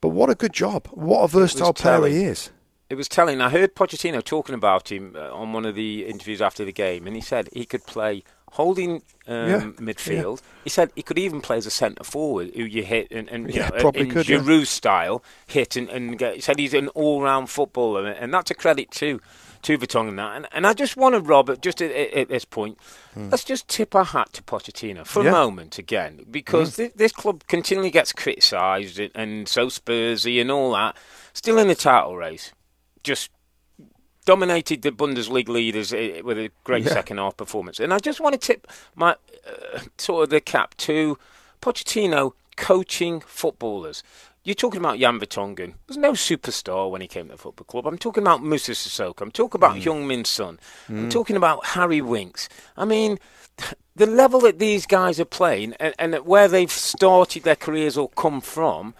but what a good job! What a versatile player he is. It was telling. I heard Pochettino talking about him uh, on one of the interviews after the game, and he said he could play holding um, Yeah, midfield. He said he could even play as a centre forward, who you hit and, and you Yeah, know, probably in could, yeah. Giroud style hit and, and get. He said he's an all-round footballer, and that's a credit to to Vertonghen. and That and, and I just want to Robert just at, at, at this point. Hmm. Let's just tip our hat to Pochettino for. Yeah. A moment again, because hmm. thi- this club continually gets criticised, and, and so Spursy and all that. Still in the title race, just dominated the Bundesliga leaders eh, with a great Yeah. second half performance. And I just want to tip my uh, sort of the cap to Pochettino coaching footballers. You're talking about Jan Vertonghen. was no superstar when he came to the football club. I'm talking about Moussa Sissoko. I'm talking about Heung-min Son. I'm talking about Harry Winks. I mean, the level that these guys are playing and, and where they've started their careers or come from,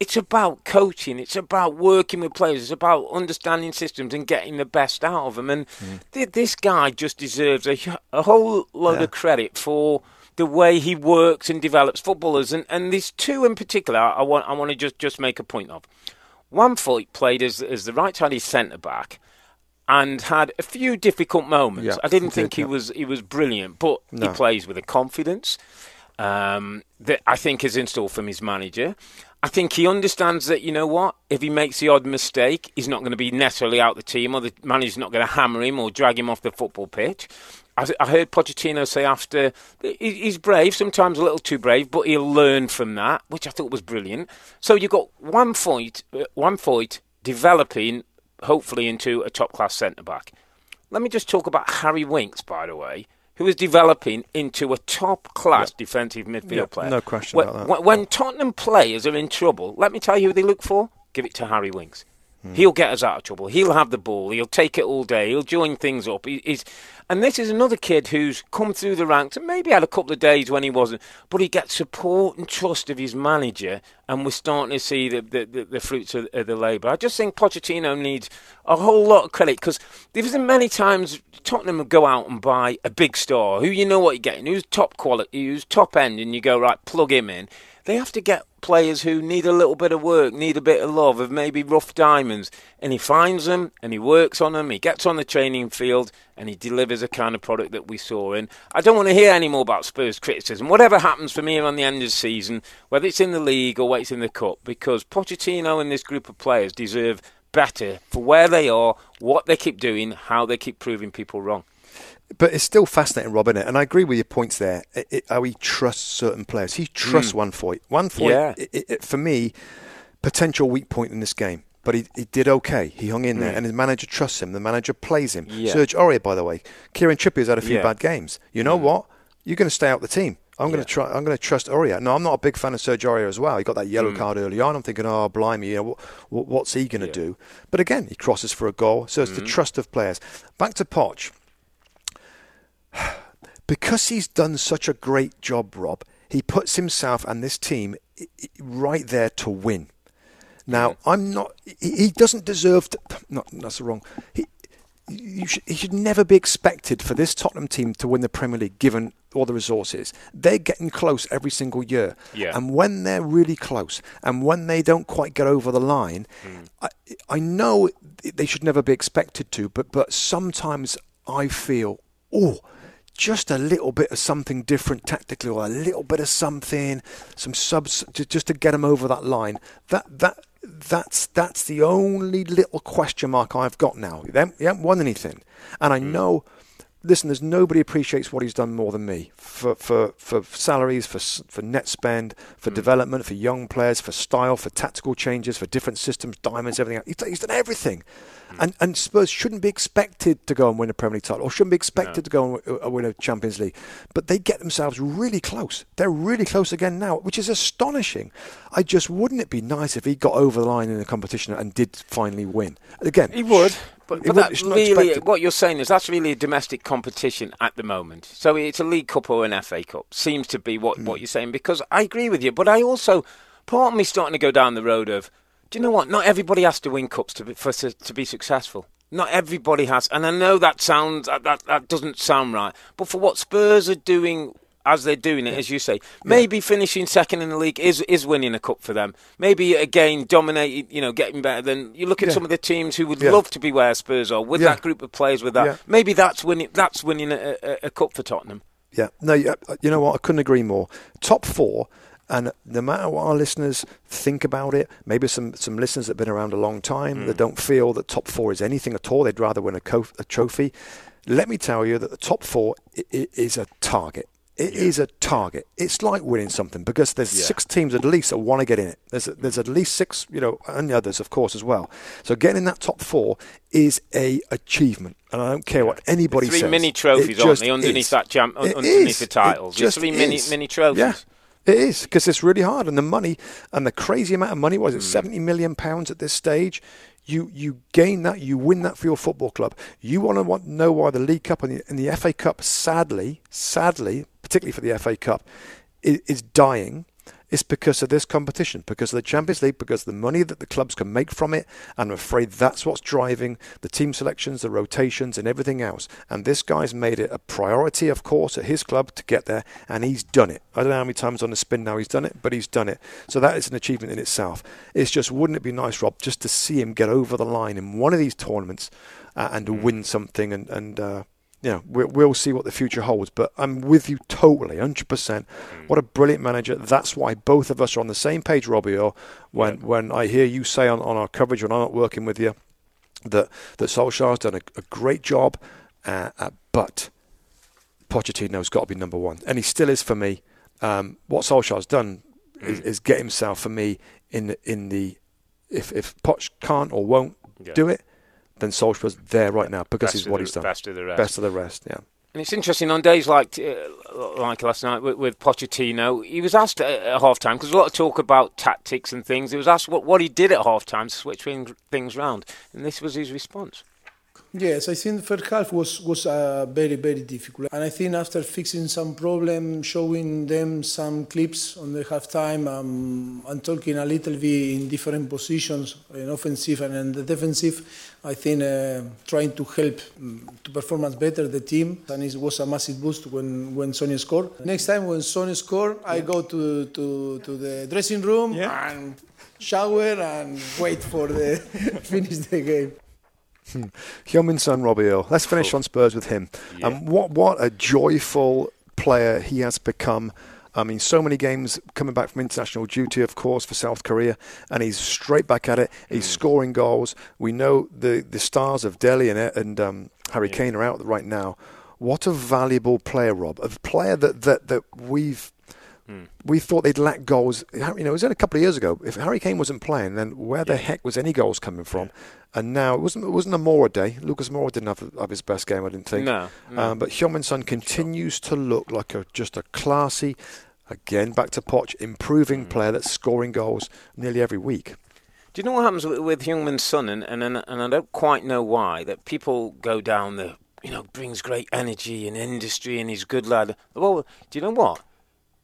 it's about coaching. It's about working with players. It's about understanding systems and getting the best out of them. And th- this guy just deserves a, a whole load Yeah. of credit for the way he works and develops footballers. And and these two in particular, I want I want to just, just make a point of. Juan Foyth played as as the right-handed centre back. And had a few difficult moments. Yeah, I didn't think did, he yeah. was he was brilliant, but he plays with a confidence um, that I think is in store from his manager. I think he understands that, you know what, if he makes the odd mistake, he's not going to be necessarily out the team or the manager's not going to hammer him or drag him off the football pitch. I, heard Pochettino say after, he's brave, sometimes a little too brave, but he'll learn from that, which I thought was brilliant. So you've got Juan Foyth, uh, Juan Foyth developing hopefully into a top class centre back. Let me just talk about Harry Winks, by the way, who is developing into a top class yep. defensive midfield yep, player. No question when, about that. When Tottenham players are in trouble, let me tell you who they look for. Give it to Harry Winks. Mm. He'll get us out of trouble. He'll have the ball. He'll take it all day. He'll join things up. He, he's, and this is another kid who's come through the ranks and maybe had a couple of days when he wasn't, but he gets support and trust of his manager, and we're starting to see the, the, the, the fruits of, of, the labour. I just think Pochettino needs a whole lot of credit because there isn't many times Tottenham would go out and buy a big star who you know what you're getting, who's top quality, who's top end, and you go, right, plug him in. They have to get players who need a little bit of work, need a bit of love, of maybe rough diamonds. And he finds them and he works on them, he gets on the training field and he delivers a kind of product that we saw. And I don't want to hear any more about Spurs criticism. Whatever happens from here on the end of the season, whether it's in the league or whether it's in the cup, because Pochettino and this group of players deserve better for where they are, what they keep doing, how they keep proving people wrong but it's still fascinating, Rob, is it? And I agree with your points there. It, it, how he trusts certain players. He trusts mm. Juan Foyth. Juan Foyth, yeah. it, for me, potential weak point in this game. But he, he did okay. He hung in there, mm. and his manager trusts him. The manager plays him. Yeah. Serge Aurier, by the way, Kieran Trippier's had a few yeah. bad games. You know mm. what? You're going to stay out the team. I'm going to try. I'm going to trust Aurier. No, I'm not a big fan of Serge Aurier as well. He got that yellow mm. card early on. I'm thinking, oh, blimey, you know, what, what's he going to do? But again, he crosses for a goal. So it's the trust of players. Back to Poch because he's done such a great job, Rob, he puts himself and this team right there to win. Now, I'm not. He doesn't deserve. To, not that's wrong. He, should, he should never be expected for this Tottenham team to win the Premier League, given all the resources. They're getting close every single year, yeah. and when they're really close, and when they don't quite get over the line, mm. I, I know they should never be expected to. But but sometimes I feel, oh just a little bit of something different tactically, or a little bit of something, some subs, just to get them over that line. That that that's that's the only little question mark I've got now. They haven't, haven't won anything, and I mm. know. Listen, there's nobody appreciates what he's done more than me for for, for salaries, for for net spend, for mm. development, for young players, for style, for tactical changes, for different systems, diamonds, everything. He's, he's done everything. Mm. And, and Spurs shouldn't be expected to go and win a Premier League title or shouldn't be expected no. to go and uh, win a Champions League. But they get themselves really close. They're really close again now, which is astonishing. I just wouldn't it be nice if he got over the line in the competition and did finally win? Again, he would. But, but that's really what you're saying is that's really a domestic competition at the moment. So it's a League Cup or an FA Cup. Seems to be what, mm. what you're saying because I agree with you. But I also part of me starting to go down the road of do you know what? Not everybody has to win cups to be, for to, to be successful. Not everybody has, and I know that sounds that, that, that doesn't sound right. But for what Spurs are doing as they're doing it, as you say. Maybe yeah. finishing second in the league is is winning a cup for them. Maybe again dominating, you know, getting better than you look at yeah. some of the teams who would yeah. love to be where Spurs are with that group of players. With that, maybe that's winning. That's winning a, a, a cup for Tottenham. Yeah, no, you know what? I couldn't agree more. Top four and no matter what our listeners think about it, maybe some, some listeners that have been around a long time mm. that don't feel that top four is anything at all, they'd rather win a, co- a trophy. Let me tell you that the top four is a target. It yeah. is a target. It's like winning something because there's yeah. six teams at least that want to get in it. There's there's at least six, you know, and the others, of course, as well. So getting in that top four is a achievement, and I don't care what anybody three says. Three mini trophies, aren't they, underneath is. that jam, underneath is. the titles? It just three mini mini trophies. Yeah. It is because it's really hard, and the money and the crazy amount of money was it mm. seventy million pounds at this stage. You you gain that, you win that for your football club. You want to want know why the League Cup and the, and the FA Cup, sadly, sadly, particularly for the FA Cup, is, is dying it's because of this competition, because of the Champions League, because of the money that the clubs can make from it. And I'm afraid that's what's driving the team selections, the rotations, and everything else. And this guy's made it a priority, of course, at his club to get there, and he's done it. I don't know how many times on the spin now he's done it, but he's done it. So that is an achievement in itself. It's just, wouldn't it be nice, Rob, just to see him get over the line in one of these tournaments uh, and to mm. win something and, and uh, you know, we'll, we'll see what the future holds. But I'm with you totally, 100%. Mm. What a brilliant manager. That's why both of us are on the same page, Robbie. Or when, yeah. when I hear you say on, on our coverage when I'm not working with you that, that Solskjaer's done a, a great job, uh, uh, but Pochettino's got to be number one. And he still is for me. Um, what Solskjaer's done mm. is, is, get himself for me in the, in the if, if Poch can't or won't yeah. do it, then Solskjaer's there right now because Best he's what the- he's done. Best of the rest. Best of the rest, yeah. And it's interesting on days like uh, like last night with, with Pochettino, he was asked at, at half time because a lot of talk about tactics and things. He was asked what, what he did at half time to switch things round, and this was his response. Yes, I think the first half was was uh, very very difficult, and I think after fixing some problem, showing them some clips on the halftime, um, and talking a little bit in different positions, in offensive and in the defensive, I think uh, trying to help um, to performance better the team, and it was a massive boost when when Sonia scored. Next time when Sonia score, I go to to to the dressing room and shower and wait for the finish the game. Heung-min Son, Robbie Earle. Let's finish on Spurs with him. Um, what what a joyful player he has become. I mean, so many games coming back from international duty, of course, for South Korea, and he's straight back at it. He's scoring goals. We know the the stars of Dele and and um, Harry Kane are out right now. What a valuable player, Rob. A player that that that we've we thought they'd lack goals. You know, it was only a couple of years ago. If Harry Kane wasn't playing, then where the heck was any goals coming from? And now it wasn't it wasn't a Moura day. Lucas Moura didn't have, have his best game, I didn't think. No, no. Um, but Heung-min Son continues to look like a just a classy, again back to Poch, improving Mm. player that's scoring goals nearly every week. Do you know what happens with, with Youngman's son? And, and and I don't quite know why that people go down the you know brings great energy and industry and he's a good lad. Well, do you know what?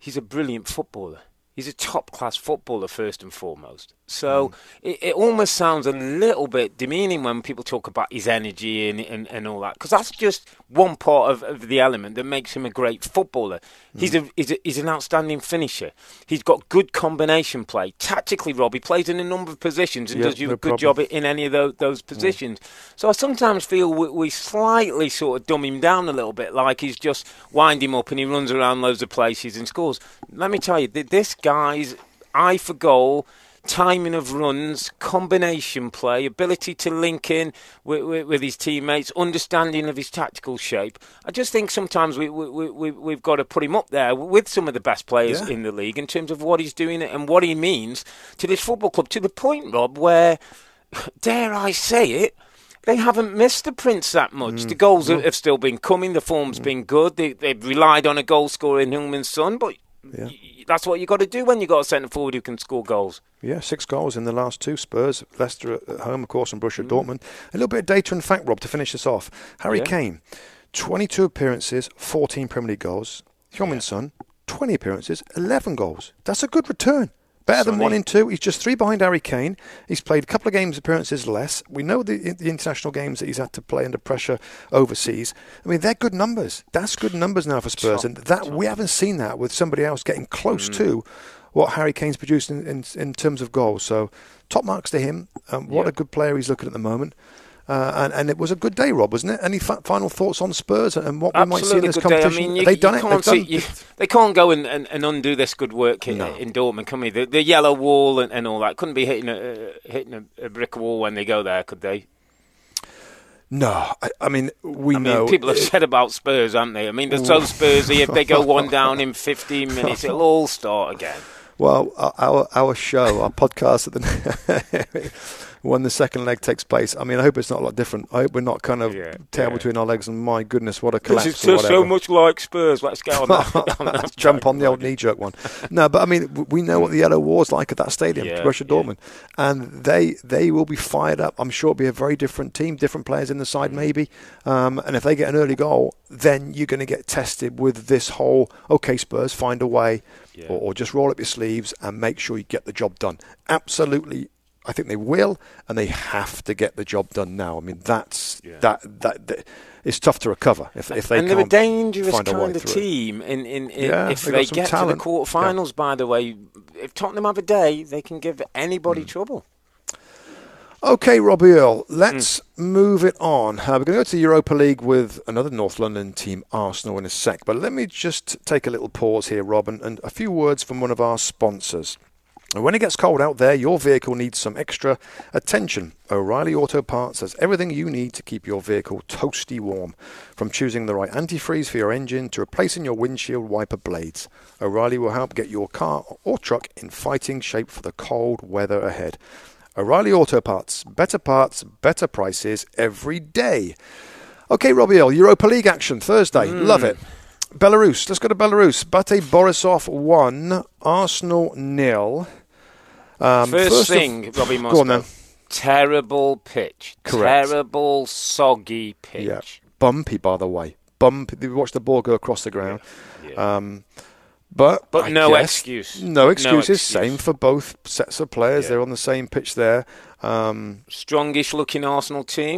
He's a brilliant footballer. He's a top class footballer first and foremost. So hmm. it, it almost sounds a little bit demeaning when people talk about his energy and and, and all that because that's just one part of, of the element that makes him a great footballer. He's hmm. a he's a, he's an outstanding finisher. He's got good combination play. Tactically, Rob, he plays in a number of positions and Yeah, does you no a good problem. job in any of those, those positions. So I sometimes feel we, we slightly sort of dumb him down a little bit, like he's just wind him up and he runs around loads of places and scores. Let me tell you, this guy's eye for goal. Timing of runs, combination play, ability to link in with, with, with his teammates, understanding of his tactical shape. I just think sometimes we, we, we, we- we've got to put him up there with some of the best players Yeah. in the league in terms of what he's doing and what he means to this football club. To the point, Rob, where dare I say it, they haven't missed the Prince that much. Mm. The goals have, have still been coming. The form's been good. They, they've relied on a goal scorer in Hillman's son, but Yeah. that's what you got to do when you got a centre forward who can score goals. Yeah, six goals in the last two. Spurs, Leicester at home, of course, and Borussia mm. Dortmund. A little bit of data and fact, Rob, to finish this off. Harry Yeah. Kane, 22 appearances, 14 Premier League goals. Heung-min Son, 20 appearances, 11 goals. That's a good return. Better than one in two. He's just three behind Harry Kane. He's played a couple of games appearances less. We know the, the international games that he's had to play under pressure overseas. I mean, they're good numbers. That's good numbers now for Spurs, Top, and that we haven't seen that with somebody else getting close Mm. to what Harry Kane's produced in, in, in terms of goals. So, top marks to him. Um, what Yeah. a good player he's looking at the moment. Uh, and, and it was a good day, Rob, wasn't it? Any fa- final thoughts on Spurs and what we might see in this day. I competition? mean, you, They've done it. Can't They've see, done you, they can't go and, and, and undo this good work in, No. in Dortmund, can we? The, the yellow wall and, and all that couldn't be hitting a uh, hitting a, brick wall when they go there, could they? No, I, I mean we I mean, know people have said about Spurs, haven't they? I mean, they're so Spursy. If they go one down in 15 minutes, it'll all start again. Well, our- our our show, our podcast, at the when the second leg takes place. I mean, I hope it's not a lot different. I hope we're not kind of Yeah, tail yeah. between our legs and my goodness, what a collapse it's or so much like Spurs. Let's get on that. on that jump on the old knee jerk one. No, but I mean, we know what the yellow war's like at that stadium, Yeah, Borussia. Dortmund, and they they will be fired up. I'm sure it'll be a very different team, different players in the side, Mm. maybe. Um, and if they get an early goal, then you're going to get tested with this whole okay, Spurs, find a way, Yeah. or, or just roll up your sleeves and make sure you get the job done. Absolutely. I think they will, and they have to get the job done now. I mean, that's Yeah. that, that that it's tough to recover if if they and they're a can't dangerous find a kind of team. In, in, in Yeah, if they've they get talent. to the quarterfinals, by the way, if Tottenham have a day, they can give anybody Hmm. trouble. Okay, Robbie Earle, let's move it on. Uh, we're going to go to the Europa League with another North London team, Arsenal, in a sec. But let me just take a little pause here, Rob, and, and a few words from one of our sponsors. And when it gets cold out there, your vehicle needs some extra attention. O'Reilly Auto Parts has everything you need to keep your vehicle toasty warm. From choosing the right antifreeze for your engine to replacing your windshield wiper blades, O'Reilly will help get your car or truck in fighting shape for the cold weather ahead. O'Reilly Auto Parts. Better parts, better prices every day. Okay, Robbie Earle, Europa League action Thursday. Hmm. Love it. Belarus. Let's go to Belarus. Bate Borisov 1, Arsenal nil. Um, First, of- thing, Robbie Go on Mustoe. Terrible pitch. Correct. Terrible, soggy pitch. Yeah. Bumpy, by the way. Bumpy. You watch the ball go across the ground. Yeah. Um, but But no excuse. No No excuses. excuse. Same for both sets of players. Yeah. They're on the same pitch there. Um, Strongish looking Arsenal team.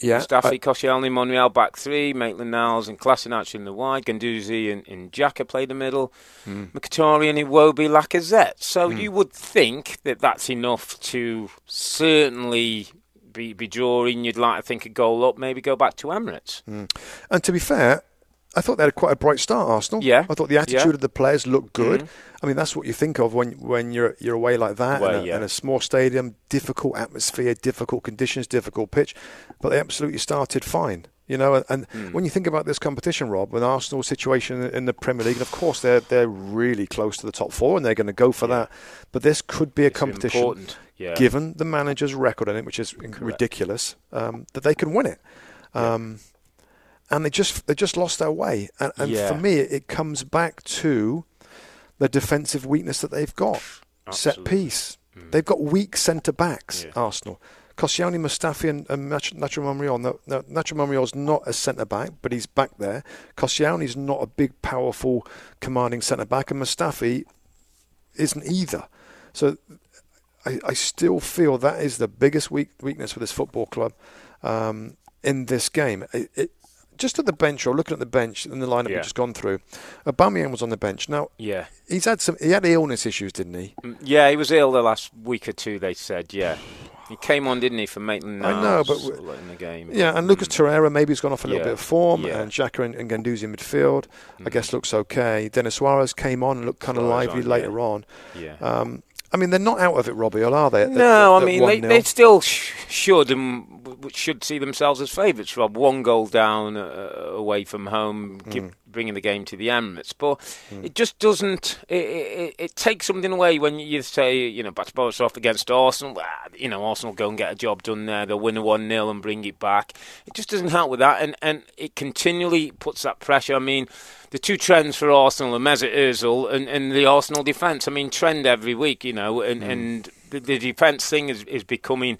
Yeah. Staffy, I- Koscielny, Monreal back three, Maitland Niles and Kolasinac in the wide, Guendouzi and, and Xhaka play the middle, Hmm. Mkhitaryan, Iwobi, Lacazette. So you would think that that's enough to certainly be, be drawing. You'd like to think a goal up, maybe go back to Emirates. and to be fair, I thought they had quite a bright start, Arsenal. Yeah. I thought the attitude Yeah. Mm-hmm. of the players looked good. I mean, that's what you think of when when you're you're away like that Away, in, a, yeah. in a small stadium, difficult atmosphere, difficult conditions, difficult pitch. But they absolutely started fine. You know, and, and Hmm. when you think about this competition, Rob, with Arsenal's situation in the Premier League, and of course they're they're really close to the top four, and they're going to go for that. But this could be a It's competition. Yeah. given the manager's record in it, which is ridiculous, um, that they can win it. Um, and they just they just lost their way. And, and Yeah. for me, it, comes back to the defensive weakness that they've got. Set Absolutely. piece. They've got weak centre backs. Yeah. Arsenal. Koscielny, Mustafi, and, and Nach- Nacho Monreal. No, no, Nacho Monreal's not a centre back, but he's back there. Koscielny's not a big, powerful, commanding centre back, and Mustafi isn't either. So I, I still feel that is the biggest weak, weakness for this football club um, in this game. It, it, just at the bench, or looking at the bench in the lineup Yeah. we've just gone through, Aubameyang was on the bench. Now Yeah. he's had some. He had illness issues, didn't he? Mm, Yeah, he was ill the last week or two, they said, yeah. He came on, didn't he, for Maitland I know, but w- sort of in the game. Yeah, and Lucas Torreira maybe has gone off a little Yeah. bit of form, Yeah. Mm. and Xhaka and, and Guendouzi in midfield, I guess looks okay. Denis Suarez came on and looked kind of lively on, later yeah. on. Yeah. Um, I mean, they're not out of it, Robbie, or are they? at- No, at- I mean they, they still sh- should and w- should see themselves as favourites. Rob, one goal down uh, away from home, Hmm. give, bringing the game to the Emirates, but it just doesn't. It, it, it takes something away when you say you know Bats off against Arsenal. ah, You know Arsenal go and get a job done there. They'll win a one 0 and bring it back. It just doesn't help with that, and and it continually puts that pressure. I mean. The two trends for Arsenal are Mesut Ozil and, and the Arsenal defence. I mean, trend every week, you know, and, and the, the defence thing is, is becoming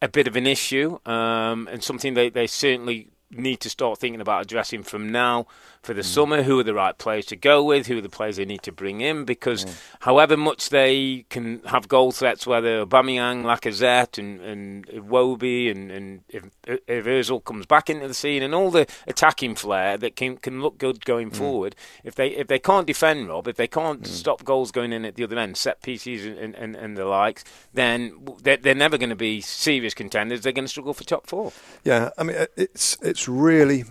a bit of an issue um, and something they, they certainly need to start thinking about addressing from now for the hmm. summer. Who are the right players to go with? Who are the players they need to bring in? Because however much they can have goal threats, whether Aubameyang, Lacazette, and and Iwobi, and and if, if Özil comes back into the scene, and all the attacking flair that can can look good going hmm. forward, if they if they can't defend Rob, if they can't hmm. stop goals going in at the other end, set pieces and and, and the likes, then they're, they're never going to be serious contenders. They're going to struggle for top four. Yeah, I mean, uh, it's it's really.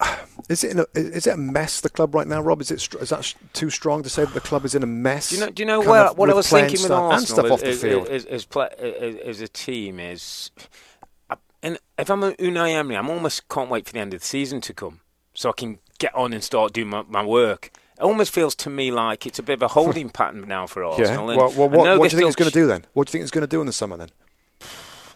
Is it in a, is it a mess? The club right now, Rob. Is it is that too strong to say that the club is in a mess? Do you know? Do you know kind what, I was thinking with Arsenal and stuff as, off the field? as, as, play, as a team is, I- and if I'm a Unai Emery, I'm almost can't wait for the end of the season to come so I can get on and start doing my, my work. It almost feels to me like it's a bit of a holding pattern now for yeah. Arsenal. and Well, well, what, what do you think it's going to do then? What do you think it's going to do in the summer then?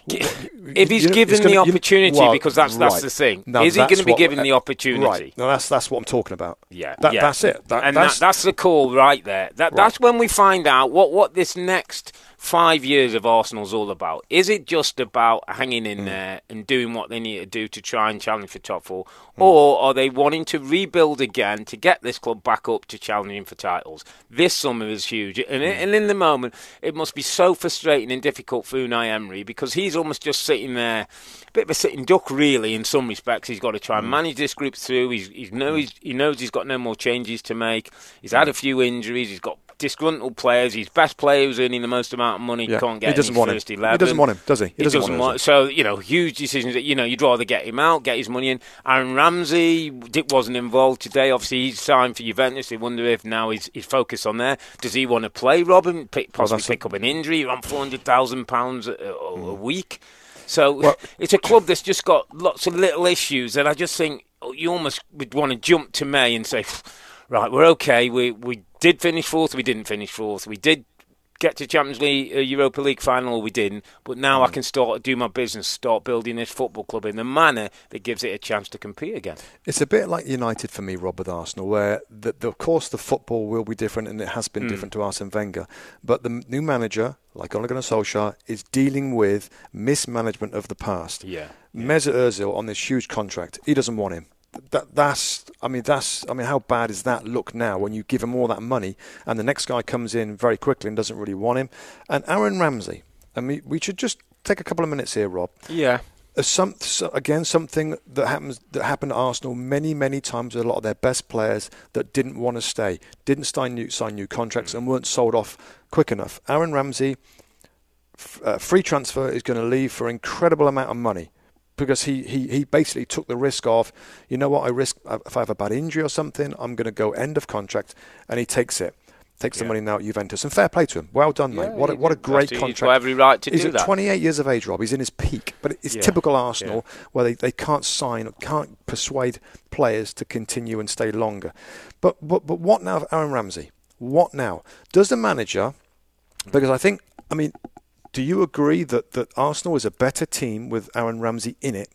If he's You know, given gonna- the opportunity, well, because that's that's right. the thing. Now is he going to be what- given the opportunity? Right. No, that's that's what I'm talking about. Yeah, That, yeah. that's it. That, and that's, that, that's the call right there. That that's when we find out what what this next five years of Arsenal's all about. Is it just about hanging in there and doing what they need to do to try and challenge for top four, Hmm. or are they wanting to rebuild again to get this club back up to challenging for titles? This summer is huge, and, Hmm. and in the moment, it must be so frustrating and difficult for Unai Emery because he's almost just sitting there, a bit of a sitting duck, really. In some respects, he's got to try and manage this group through. He's, he's know he's, he knows he's got no more changes to make. He's had a few injuries. He's got disgruntled players. His best player who's earning the most amount of money Yeah. can't get He doesn't want him. first He doesn't want him, does he? He He doesn't doesn't want him. So you know, huge decisions that you know you'd rather get him out, get his money in. Aaron Ramsey Dick wasn't involved today. Obviously, he's signed for Juventus. They wonder if now he's, he's focused on there. Does he want to play Robin? Pick, possibly a- pick up an injury on four hundred thousand pounds a a hmm. week. So Well- it's a club that's just got lots of little issues, and I just think you almost would want to jump to May and say, right, we're okay. We we did finish fourth. We didn't finish fourth. We did get to Champions League, uh, Europa League final, we didn't. But now Mm. I can start do my business, start building this football club in the manner that gives it a chance to compete again. It's a bit like United for me, Rob, with Arsenal, where the, the, of course the football will be different, and it has been different to Arsene Wenger. But the new manager, like Ole Gunnar Solskjaer, is dealing with mismanagement of the past. Yeah. Mesut Ozil on this huge contract, he doesn't want him. That, that's, I mean, that's, I mean, how bad is that look now when you give him all that money and the next guy comes in very quickly and doesn't really want him? And Aaron Ramsey, I mean, we should just take a couple of minutes here, Rob. Yeah. Uh, some, again something that happens that happened at Arsenal many many times with a lot of their best players that didn't want to stay, didn't sign new sign new contracts, and weren't sold off quick enough. Aaron Ramsey, f- uh, free transfer, is going to leave for an incredible amount of money because he, he, he basically took the risk of, you know what, I risk uh, if I have a bad injury or something, I'm going to go end of contract, and he takes it. Takes the money now at Juventus, and fair play to him. Well done, mate. What a, what a great he's contract. got every right to He's do at that. 28 years of age, Rob. He's in his peak, but it's Yeah. typical Arsenal where they, they can't sign, can't persuade players to continue and stay longer. But but but what now of Aaron Ramsey? What now? Does the manager? Because I think, I mean, do you agree that that Arsenal is a better team with Aaron Ramsey in it?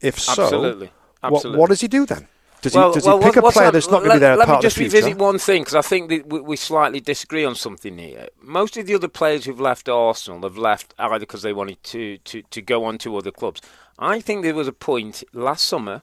If so, Absolutely. what, Absolutely. what does he do then? Does well, he does well, he pick a player that- that's not going to be there Let me just revisit one thing because I think that we, we slightly disagree on something here. Most of the other players who've left Arsenal have left either because they wanted to, to, to go on to other clubs. I think there was a point last summer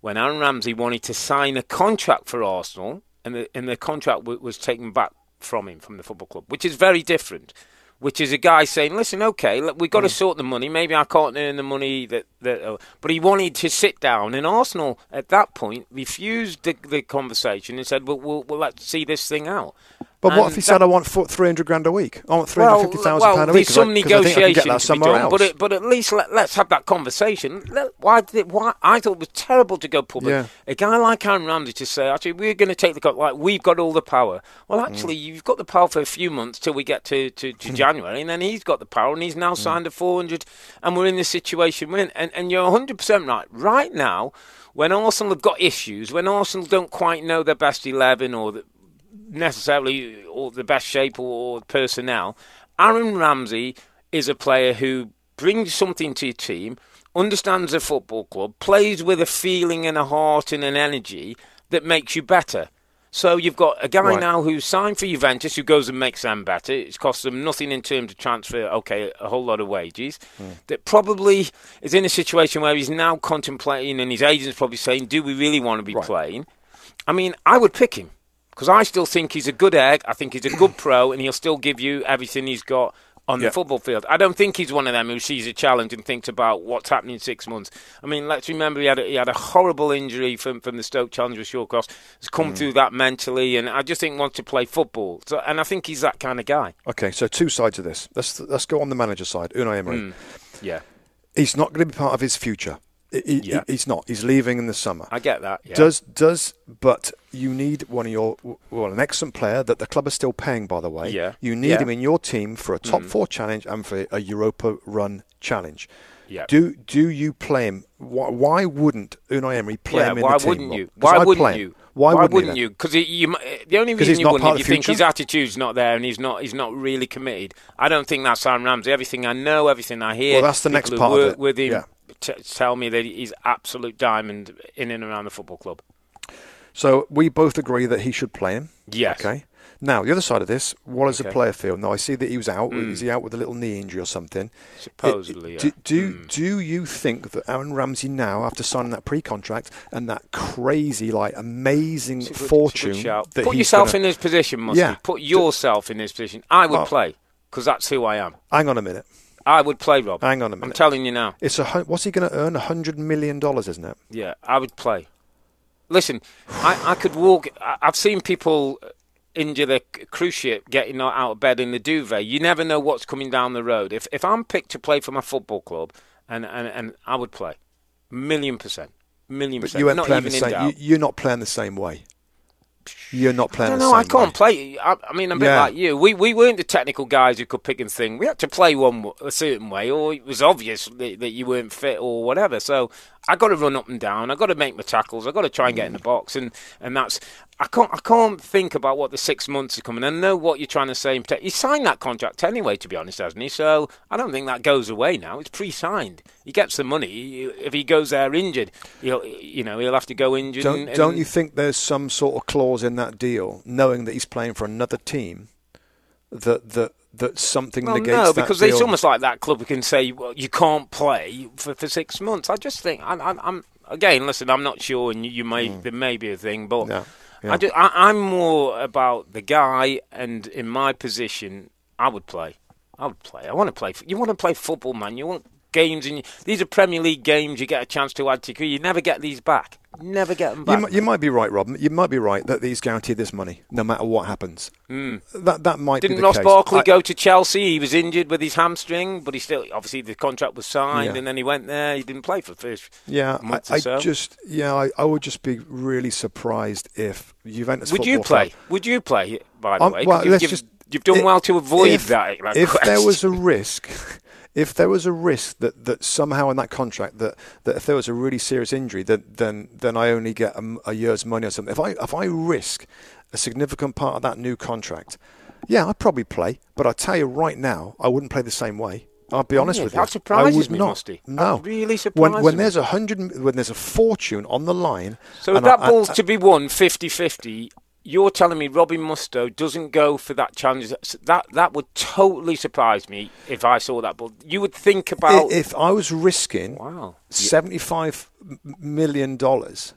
when Aaron Ramsey wanted to sign a contract for Arsenal, and the, and the contract w- was taken back from him from the football club, which is very different. Which is a guy saying, "Listen, okay, look, we've got to Mm. sort the money. Maybe I can't earn the money that that." Uh, but he wanted to sit down, and Arsenal at that point refused the, the conversation and said, "Well, we'll, well let's see this thing out." But what if he said, "I want three hundred grand a week. I want three hundred fifty thousand well, pound a week"? There's I- some 'cause I I negotiation to be done, else. but it, but at least let, us have that conversation. Let- why did why I thought it was terrible to go public. Yeah. A guy like Aaron Ramsey to say, actually, we're going to take the cut. Like we've got all the power. Well, actually, Mm. you've got the power for a few months till we get to, to, to January, and then he's got the power, and he's now Mm. signed a 400, and we're in this situation. We're in, and and you're 100 percent right. Right now, when Arsenal have got issues, when Arsenal don't quite know their best 11 or the, necessarily or the best shape or personnel. Aaron Ramsey is a player who brings something to your team, understands the football club, plays with a feeling and a heart and an energy that makes you better. So you've got a guy Right. now who's signed for Juventus who goes and makes them better. It's cost them nothing in terms of transfer, okay, a whole lot of wages. Hmm. That probably is in a situation where he's now contemplating and his agent's probably saying, do we really want to be Right. playing? I mean, I would pick him because I still think he's a good egg. I think he's a good pro, and he'll still give you everything he's got on Yeah. the football field. I don't think he's one of them who sees a challenge and thinks about what's happening in six months. I mean, let's remember he had a, he had a horrible injury from, from the Stoke challenge with Shawcross. Mm. come through that mentally, and I just think wants to play football. So, and I think he's that kind of guy. Okay, so two sides of this. Let's let's go on the manager side. Unai Emery. Mm. Yeah, He's not going to be part of his future. He- Yeah. he's not. He's leaving in the summer. I get that. Yeah. Does does but you need one of your well an excellent player that the club is still paying by the way. Yeah. You need Yeah. Mm. him in your team for a top four challenge and for a Europa run challenge. Yeah. Do do you play him? Why, why wouldn't Unai Emery play yeah, him in why the team? wouldn't you? Why I'd wouldn't you? Why, wouldn't, wouldn't you? Because you, the only reason you wouldn't, part if of you think his attitude's not there and he's not, he's not really committed. I don't think that's Sam Ramsey. Everything I know, everything I hear. Well, that's the next part of it. With him, Yeah. T- tell me that he's absolute diamond in and around the football club. So we both agree that he should play him. Yes. Okay. Now the other side of this, what does the player feel? Now I see that he was out. Mm. Is he out with a little knee injury or something? Supposedly, It- Do yeah. do, Mm. do you think that Aaron Ramsey now, after signing that pre-contract and that crazy, like amazing good- it's a good fortune, that Put yourself gonna- in his position, Musty. Yeah. Put yourself in his position. I would play because that's who I am. Hang on a minute. I would play, Rob. Hang on a minute. I'm telling you now. It's a hun- what's he going to earn? A hundred million dollars, isn't it? Yeah, I would play. Listen, I, I could walk. I, I've seen people uh, injure their c- cruise ship getting out of bed in the duvet. You never know what's coming down the road. If if I'm picked to play for my football club, and and, and I would play, million percent, million But percent. you not the even in same. You, you're not playing the same way. You're not playing. I don't know. I can't way. play. I, I mean, I'm a bit Yeah. like you. We we weren't the technical guys who could pick and thing. We had to play one a certain way, or it was obvious that, that you weren't fit or whatever. So I got to run up and down. I got to make my tackles. I got to try and get in the box, and and that's. I can't. I can't think about what the six months are coming. I know what you're trying to say. He signed that contract anyway, to be honest, hasn't he? So I don't think that goes away now. It's pre-signed. He gets the money. If he goes there injured, he'll you know he'll have to go injured. Don't and, don't you think there's some sort of clause in that deal, knowing that he's playing for another team, that that that something Well, negates no, because it's almost like that club can say, "Well, you can't play for, for six months." I just think I'm, I'm, I'm again. Listen, I'm not sure, and you, you may mm. there may be a thing, but. Yeah, yeah. I just, I, I'm more about the guy, and in my position, I would play. I would play. I want to play. You want to play football, man. You want games, and these are Premier League games. You get a chance to add to. career. You never get these back. Never get them You, back. you might be right, Rob. You might be right that he's guaranteed this money no matter what happens. That that might. Didn't be Ross case. Barkley I- go to Chelsea? He was injured with his hamstring, but he still obviously the contract was signed, Yeah. and then he went there. He didn't play for the first Yeah, I, so. just yeah, I, I would just be really surprised if Juventus. Would you play? Club- Would you play? By the Um, way, well, you've, let's you've- just. you've done well to avoid if, that. that if there was a risk, if there was a risk that, that somehow in that contract that, that if there was a really serious injury, that then then I only get a year's money or something. If I if I risk a significant part of that new contract, yeah, I'd probably play. But I tell you right now, I wouldn't play the same way. I'll be oh, honest Really? with That you. surprises I would me, not. Musty. That No, really when surprises when me. there's a hundred when there's a fortune on the line. so I- that I- ball's I- to be won 50-50, you're telling me Robbie Mustoe doesn't go for that challenge? That that would totally surprise me if I saw that ball. You would think about if I was risking wow. seventy-five m- million dollars.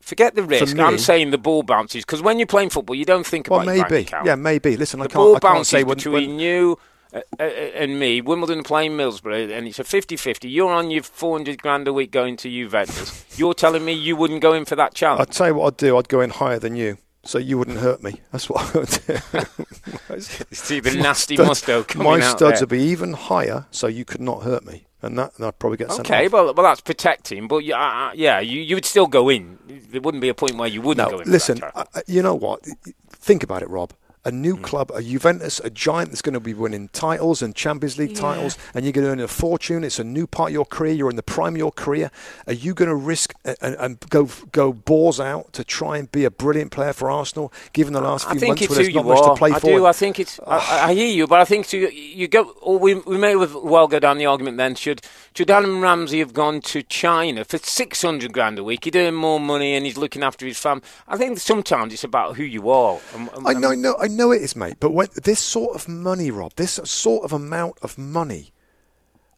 Forget the risk. me- I'm saying the ball bounces because when you're playing football, you don't think Well, about your maybe. Yeah, maybe. Listen, I can't. ball I can't bounces say when, between when- you uh, uh, and me. Wimbledon playing Middlesbrough, and it's a 50-50. You're on your 400 grand a week going to Juventus. You're telling me you wouldn't go in for that challenge? I'd tell you what I'd do. I'd go in higher than you, so you wouldn't hurt me. That's what I would do. See the nasty Mustoe coming My studs there. would be even higher, so you could not hurt me, and that and I'd probably get sent Okay, off. well, well, that's protecting, but yeah, uh, yeah, you, you would still go in. There wouldn't be a point where you wouldn't No, go in. listen. for that challenge. I- I- you know what? Think about it, Rob. A new mm. club, a Juventus, a giant that's going to be winning titles and Champions League titles, and you're going to earn a fortune. It's a new part of your career. You're in the prime of your career. Are you going to risk and, and, and go go balls out to try and be a brilliant player for Arsenal, given the last I few think months it's where who there's not you much are. to play I for? do. I think it's. I, I hear you, but I think to, you go. Or we we may well go down the argument then. Should should Adam Ramsey have gone to China for six hundred grand a week? He'd earn more money and he's looking after his family. I think sometimes it's about who you are. And- and- I know, I know, I know it is, mate. But when this sort of money, Rob, this sort of amount of money,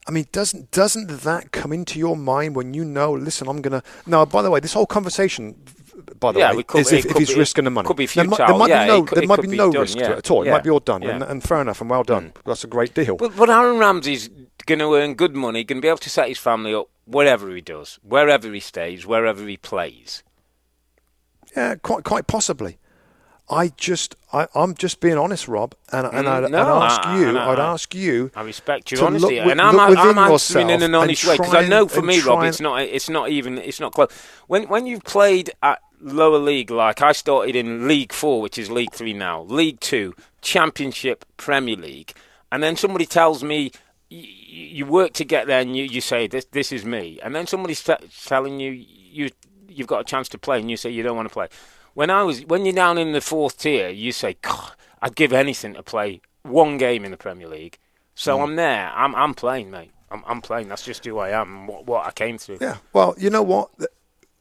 I mean, doesn't doesn't that come into your mind when you know? Listen, I'm gonna. No, by the way, this whole conversation, by the Yeah, way, could- is if, if he's be- risking the money. could be There might, there might yeah, be no, could- there might be no done, risk to it at all. It might be all done, yeah. and, and fair enough, and well done. Mm. That's a great deal. But, but Aaron Ramsey's going to earn good money, going to be able to set his family up wherever he does, wherever he stays, wherever he plays. Yeah, quite quite possibly. I just, I, I'm just being honest, Rob, and, and Mm, I'd, no, I'd ask I- you, I- I'd I- ask you I respect your honesty, look and I'm, look I'm answering in an honest way because I know for me, Rob, it's not, it's not even, it's not close. When when you've played at lower league, like I started in League Four, which is League Three now, League Two, Championship, Premier League, and then somebody tells me. You work to get there, and you, you say this. This is me, and then somebody's t- telling you you you've got a chance to play, and you say you don't want to play. When I was when you're down in the fourth tier, you say, I'd give anything to play one game in the Premier League. So hmm. I'm there. I'm I'm playing, mate. I'm I'm playing. That's just who I am. What what I came through. Yeah. Well, you know what?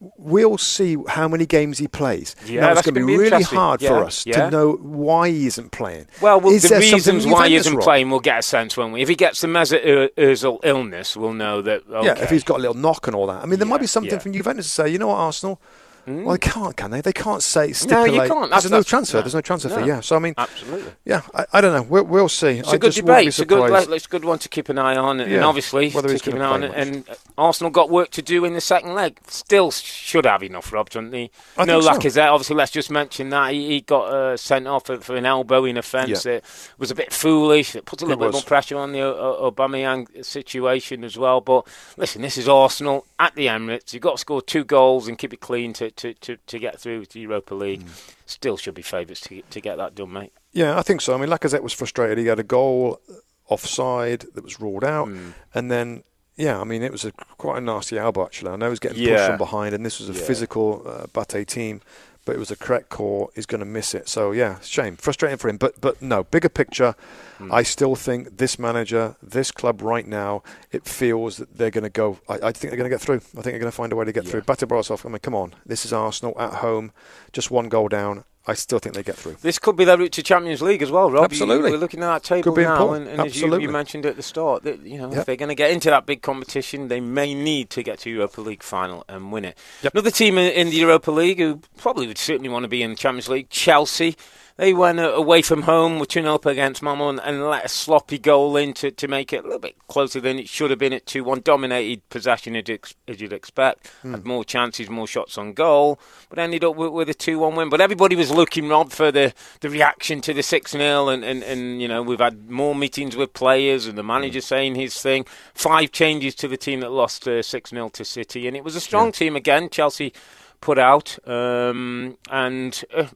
We'll see how many games he plays. Yeah, now, it's that's going to be be really hard Yeah, for us yeah. to know why he isn't playing. Well, well the reasons why he isn't wrong? playing, we'll get a sense, won't we? If he gets the Mesut Ozil illness, we'll know that. Okay. Yeah, if he's got a little knock and all that. I mean, there might be something from Juventus to say, you know what, Arsenal? Well, they can't, can they? They can't say No, you can't. That's- There's no transfer. no. There's no transfer fee. Yeah. So I mean, Absolutely. yeah, I, I don't know. We'll, we'll see. It's I a good debate. It's a good, like, it's a good one to keep an eye on, and, Yeah, obviously whether to he's keep an eye on. And uh, Arsenal got work to do in the second leg. Still should have enough, Rob, shouldn't they? I no think so. Lacazette. Obviously, let's just mention that he, he got uh, sent off for, for an elbow in offence. Yeah. It was a bit foolish. It put a little It bit was. more pressure on the uh, Aubameyang situation as well. But listen, this is Arsenal at the Emirates. You've got to score two goals and keep it clean to, to, to, to get through to Europa League. Mm. Still should be favourites to, to get that done, mate. Yeah, I think so. I mean, Lacazette was frustrated. He had a goal offside that was ruled out, mm. and then yeah, I mean, it was a quite a nasty elbow actually. I know he was getting yeah. pushed from behind, and this was a yeah. physical uh, Bate team, but it was a correct call. He's going to miss it. So yeah, shame, frustrating for him. But but no, bigger picture. Mm. I still think this manager, this club right now, it feels that they're going to go. I, I, think they're going to get through. I think they're going to find a way to get yeah. through. Bate Borisov, I mean, come on, this is Arsenal at home, just one goal down. I still think they get through. This could be their route to Champions League as well, Rob. Absolutely. You, we're looking at that table now, and, and as you, you, mentioned at the start, that you know yep. if they're going to get into that big competition, they may need to get to Europa League final and win it. Yep. Another team in the Europa League who probably would certainly want to be in the Champions League, Chelsea. They went uh, away from home with 2 0 up against Malmo and, let a sloppy goal in to, to make it a little bit closer than it should have been at 2 1. Dominated possession as you'd expect, mm. had more chances, more shots on goal, but ended up with, with a 2 1 win. But everybody was looking, Rob, for the, the reaction to the 6 0. And, and, and, you know, we've had more meetings with players and the manager mm. saying his thing. Five changes to the team that lost uh, 6 uh, 0 to City. And it was a strong yeah. team again. Chelsea put out. Um, and uh,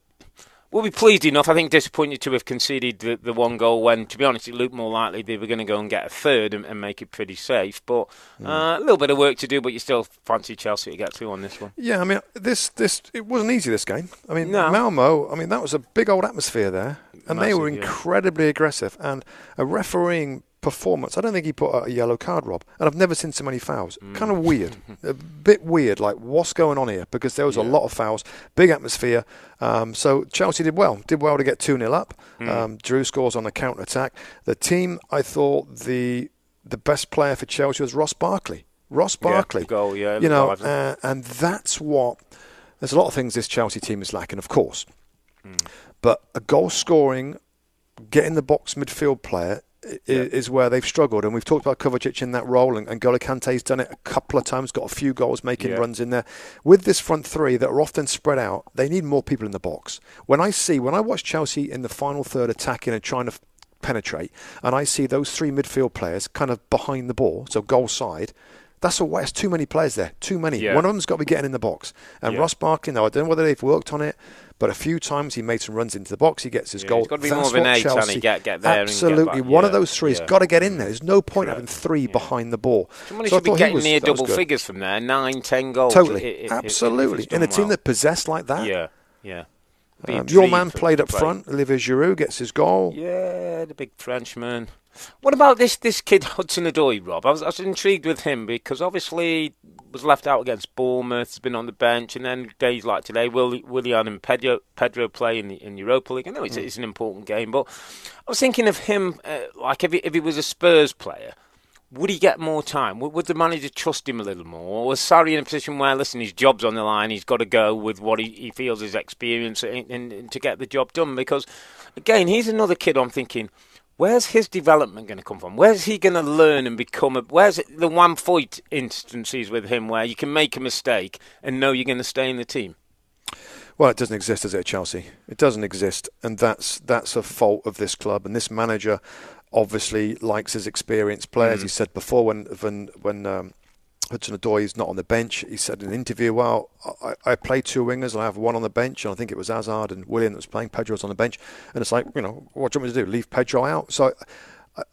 we'll be pleased enough. I think disappointed to have conceded the, the one goal when, to be honest, it looked more likely they were going to go and get a third and, and make it pretty safe. But mm. uh, a little bit of work to do, but you still fancy Chelsea to get through on this one. Yeah, I mean, this this it wasn't easy this game. I mean, no. Malmo. I mean, that was a big old atmosphere there, and Massive, they were incredibly yeah. aggressive. And a refereeing performance. I don't think he put a yellow card, Rob. And I've never seen so many fouls. Mm. Kind of weird. a bit weird. Like, what's going on here? Because there was yeah. a lot of fouls, big atmosphere. Um, so Chelsea did well. Did well to get 2 0 up. Mm. Um, Drew scores on the counter attack. The team, I thought the the best player for Chelsea was Ross Barkley. Ross Barkley. Yeah, goal, yeah. You know, uh, and that's what. There's a lot of things this Chelsea team is lacking, of course. Mm. But a goal scoring, get in the box midfield player is where they've struggled. And we've talked about Kovacic in that role, and, and Kante's done it a couple of times, got a few goals, making yeah. runs in there. With this front three that are often spread out, they need more people in the box. When I see, when I watch Chelsea in the final third attacking and trying to penetrate, and I see those three midfield players kind of behind the ball, so goal side, that's a waste. Too many players there. Too many. Yeah. One of them's got to be getting in the box. And yeah. Ross Barkley, now I don't know whether they've worked on it, but a few times he made some runs into the box. He gets his yeah, goal. He's got to be That's more of an eight, Chelsea, get, get there Absolutely. Get One of those three has got to get in there. There's no point having three behind the ball. Somebody so should be getting was, near double figures from there. Nine, ten goals. Totally. It, it, Absolutely. in a team well. that possessed like that. Yeah. Yeah. Um, your man played up front. Olivier Giroud gets his goal. Yeah, the big Frenchman. What about this this kid Hudson Odoi, Rob? I was, I was intrigued with him because obviously was left out against Bournemouth, has been on the bench, and then days like today, Will, Willian and Pedro, Pedro play in the in Europa League. I know it's, mm. it's an important game, but I was thinking of him uh, like if he, if he was a Spurs player, would he get more time? Would, would, the manager trust him a little more? Or was Sarri in a position where, listen, his job's on the line, he's got to go with what he, he feels his experience in, to get the job done? Because, again, he's another kid I'm thinking – Where's his development going to come from? Where's he going to learn and become a? Where's the one fight instances with him where you can make a mistake and know you're going to stay in the team? Well, it doesn't exist, does it, Chelsea? It doesn't exist, and that's that's a fault of this club. And this manager obviously likes his experienced players. Mm. He said before when when when um, Hudson Odoi is not on the bench. He said in an interview, "Well, I, I play two wingers. I have one on the bench, and I think it was Hazard and Willian that was playing. Pedro's on the bench, and it's like, you know, what do you want me to do? Leave Pedro out?" So.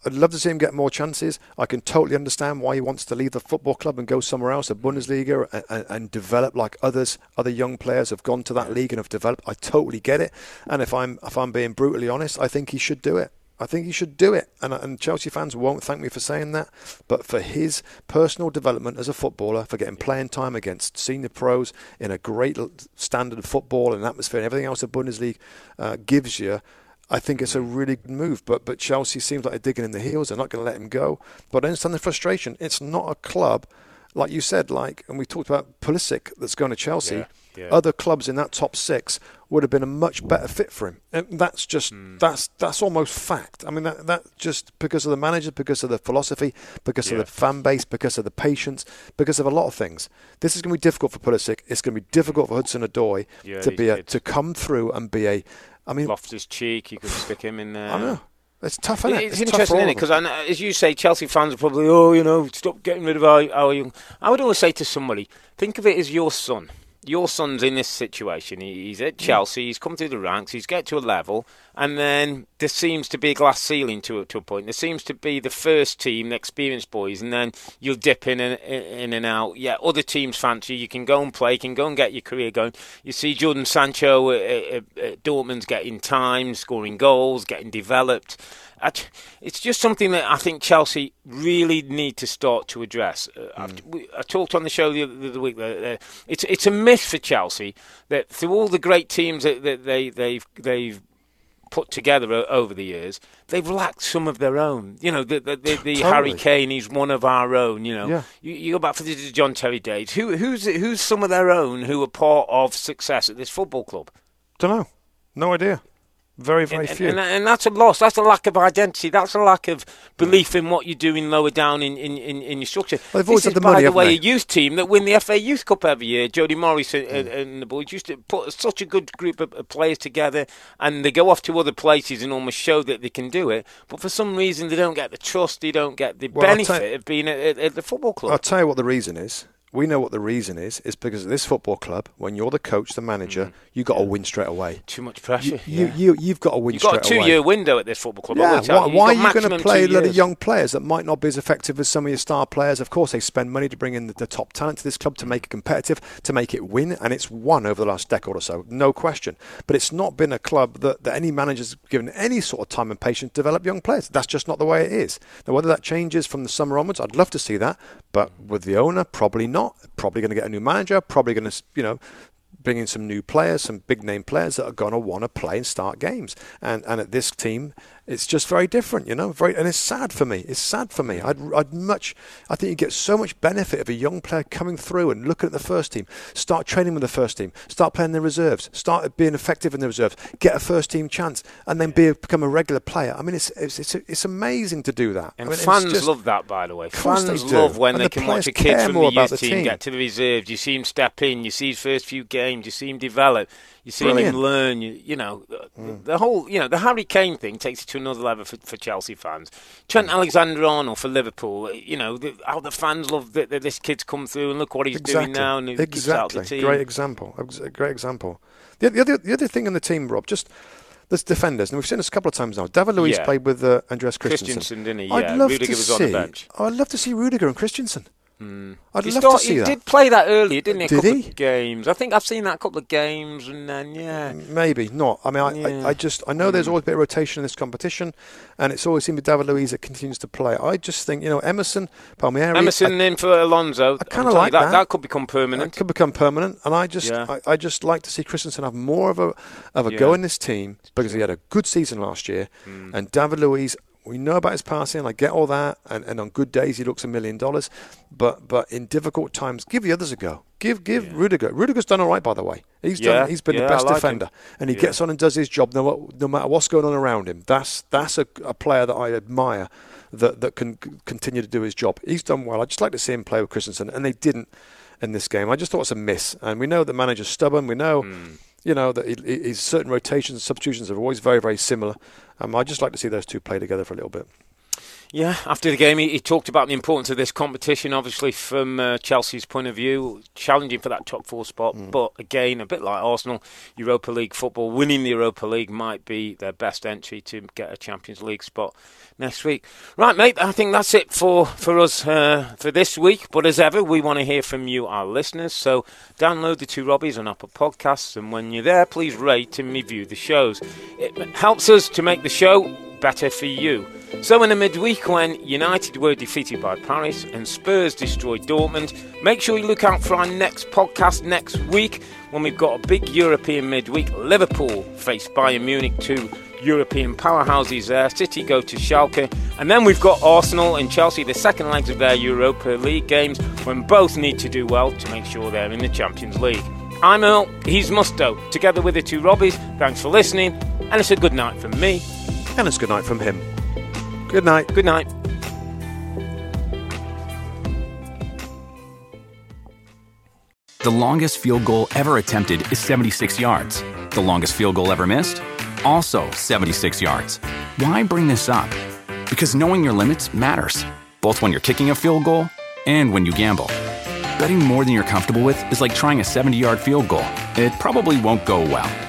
I'd love to see him get more chances. I can totally understand why he wants to leave the football club and go somewhere else, a Bundesliga, and, and, and, develop like others. Other young players have gone to that league and have developed. I totally get it. And if I'm if I'm being brutally honest, I think he should do it. I think he should do it. And, and Chelsea fans won't thank me for saying that. But for his personal development as a footballer, for getting playing time against senior pros in a great standard of football and atmosphere and everything else the Bundesliga uh, gives you, I think it's a really good move. But but Chelsea seems like they're digging in the heels. They're not going to let him go. But I understand the frustration. It's not a club, like you said, like, and we talked about Pulisic that's going to Chelsea. Yeah yeah. Other clubs in that top six would have been a much better fit for him. And that's just mm. that's that's almost fact. I mean that that just because of the manager, because of the philosophy, because yeah. of the fan base, because of the patience, because of a lot of things. This is going to be difficult for Pulisic. It's going to be difficult for Hudson Odoi yeah, to be a, to come through and be a. I mean, Loftus Cheek, you could stick him in there. I know. It's tough, isn't it? It's, it's interesting, isn't it? Because as you say, Chelsea fans are probably, oh, you know, stop getting rid of our, our young. I would always say to somebody, think of it as your son your son's in this situation. He's at Chelsea. He's come through the ranks. He's get to a level, and then there seems to be a glass ceiling to to a point. There seems to be the first team, the experienced boys, and then you'll dip in and in and out. Yeah, other teams fancy you. can go and play. You can go and get your career going. You see Jadon Sancho at, at, at Dortmund's getting time, scoring goals, getting developed it's just something that I think Chelsea really need to start to address. Uh, mm. I talked on the show the other week that uh, it's it's a myth for Chelsea that through all the great teams that, that they they've they've put together over the years, they've lacked some of their own. You know, the the, the, the totally. Harry Kane, he's one of our own. You know, yeah. you, you, go back for the John Terry days. Who who's who's some of their own who are part of success at this football club? Don't know, no idea. Very, very and, few. And, and, that's a loss. That's a lack of identity. That's a lack of belief in what you're doing lower down in, in, in, in your structure. Well, they've always this had the money, by the way, they? a youth team that win the FA Youth Cup every year. Jody Morris and, mm. and, the boys used to put such a good group of players together, and they go off to other places and almost show that they can do it. But for some reason, they don't get the trust. They don't get the well, benefit of being at, at the football club. I'll tell you what the reason is we know what the reason is. Is because at this football club, when you're the coach, the manager, mm. you got to win straight away. Too much pressure. You, yeah. you, you have got to win. Straight away. You've got a two-year window at this football club. Yeah. Why, why are you going to play a lot of young players that might not be as effective as some of your star players? Of course, they spend money to bring in the, the top talent to this club to make it competitive, to make it win, and it's won over the last decade or so, no question. But it's not been a club that, that any manager's given any sort of time and patience to develop young players. That's just not the way it is. Now, whether that changes from the summer onwards, I'd love to see that. But with the owner, probably not. Probably going to get a new manager, probably going to, you know, bring in some new players, some big name players that are going to want to play and start games. And and at this team, it's just very different, you know. Very, and it's sad for me. It's sad for me. I'd, I'd much, I think you get so much benefit of a young player coming through and looking at the first team, start training with the first team, start playing the reserves, start being effective in the reserves, get a first team chance, and then be become a regular player. I mean, it's it's it's, it's amazing to do that. And I mean, fans just, love that, by the way. Fans love when and they the can watch a kid from the youth team, team get to the reserves. You see him step in. You see his first few games. You see him develop. You see Brilliant. him learn. You, you know, mm. the, whole, you know, the Harry Kane thing takes it to another level for, for Chelsea fans. Trent Alexander-Arnold for Liverpool. You know, the, how the fans love that, that this kid's come through and look what he's exactly. doing now. And exactly, great example. A great example. The, the, other, the other thing in the team, Rob, just there's defenders, and we've seen this a couple of times now. David Luiz yeah. played with uh, Andreas Christensen. Christensen, didn't he? Yeah. I'd love Rudiger to was see, on the bench. I'd love to see Rudiger and Christensen. Mm. I'd he love start, to see he that. did play that earlier, didn't he? A did couple he? Of games. I think I've seen that a couple of games, and then yeah, maybe not. I mean, I, yeah. I, I, just I know there's mm. always a bit of rotation in this competition, and it's always seemed to be David Luiz that continues to play. I just think you know Emerson Palmieri. Emerson I, in for Alonso. I kind of like that, that. That could become permanent. That could become permanent, and I just yeah. I, I, just like to see Christensen have more of a of a yeah. go in this team because he had a good season last year, mm. and David Luiz we know about his passing. I get all that, and, and on good days he looks a million dollars. But but in difficult times, give the others a go. Give give yeah. Rudiger. Rudiger's done all right, by the way. He's yeah. done. He's been yeah, the best like defender, him. and he gets on and does his job no, no matter what's going on around him. That's that's a, a player that I admire that that can continue to do his job. He's done well. I just like to see him play with Christensen, and they didn't in this game. I just thought it was a miss, and we know the manager's stubborn. We know. Mm you know, that his certain rotations and substitutions are always very, very similar. Um, I just like to see those two play together for a little bit. Yeah, after the game, he, he, talked about the importance of this competition, obviously, from uh, Chelsea's point of view, challenging for that top four spot. Mm. But again, a bit like Arsenal, Europa League football, winning the Europa League might be their best entry to get a Champions League spot next week. Right, mate, I think that's it for, for us uh, for this week. But as ever, we want to hear from you, our listeners. So download the two Robbies on Apple Podcasts, and when you're there, please rate and review the shows. It helps us to make the show better for you. So, in the midweek when United were defeated by Paris and Spurs destroyed Dortmund, make sure you look out for our next podcast next week when we've got a big European midweek. Liverpool face Bayern Munich, two European powerhouses there. City go to Schalke. And then we've got Arsenal and Chelsea, the second legs of their Europa League games, when both need to do well to make sure they're in the Champions League. I'm Earle, he's Mustoe, together with the two Robbies. Thanks for listening, and it's a good night from me. And it's good night from him. Good night. Good night. The longest field goal ever attempted is 76 yards. The longest field goal ever missed? Also 76 yards. Why bring this up? Because knowing your limits matters, both when you're kicking a field goal and when you gamble. Betting more than you're comfortable with is like trying a 70 yard field goal. It probably won't go well.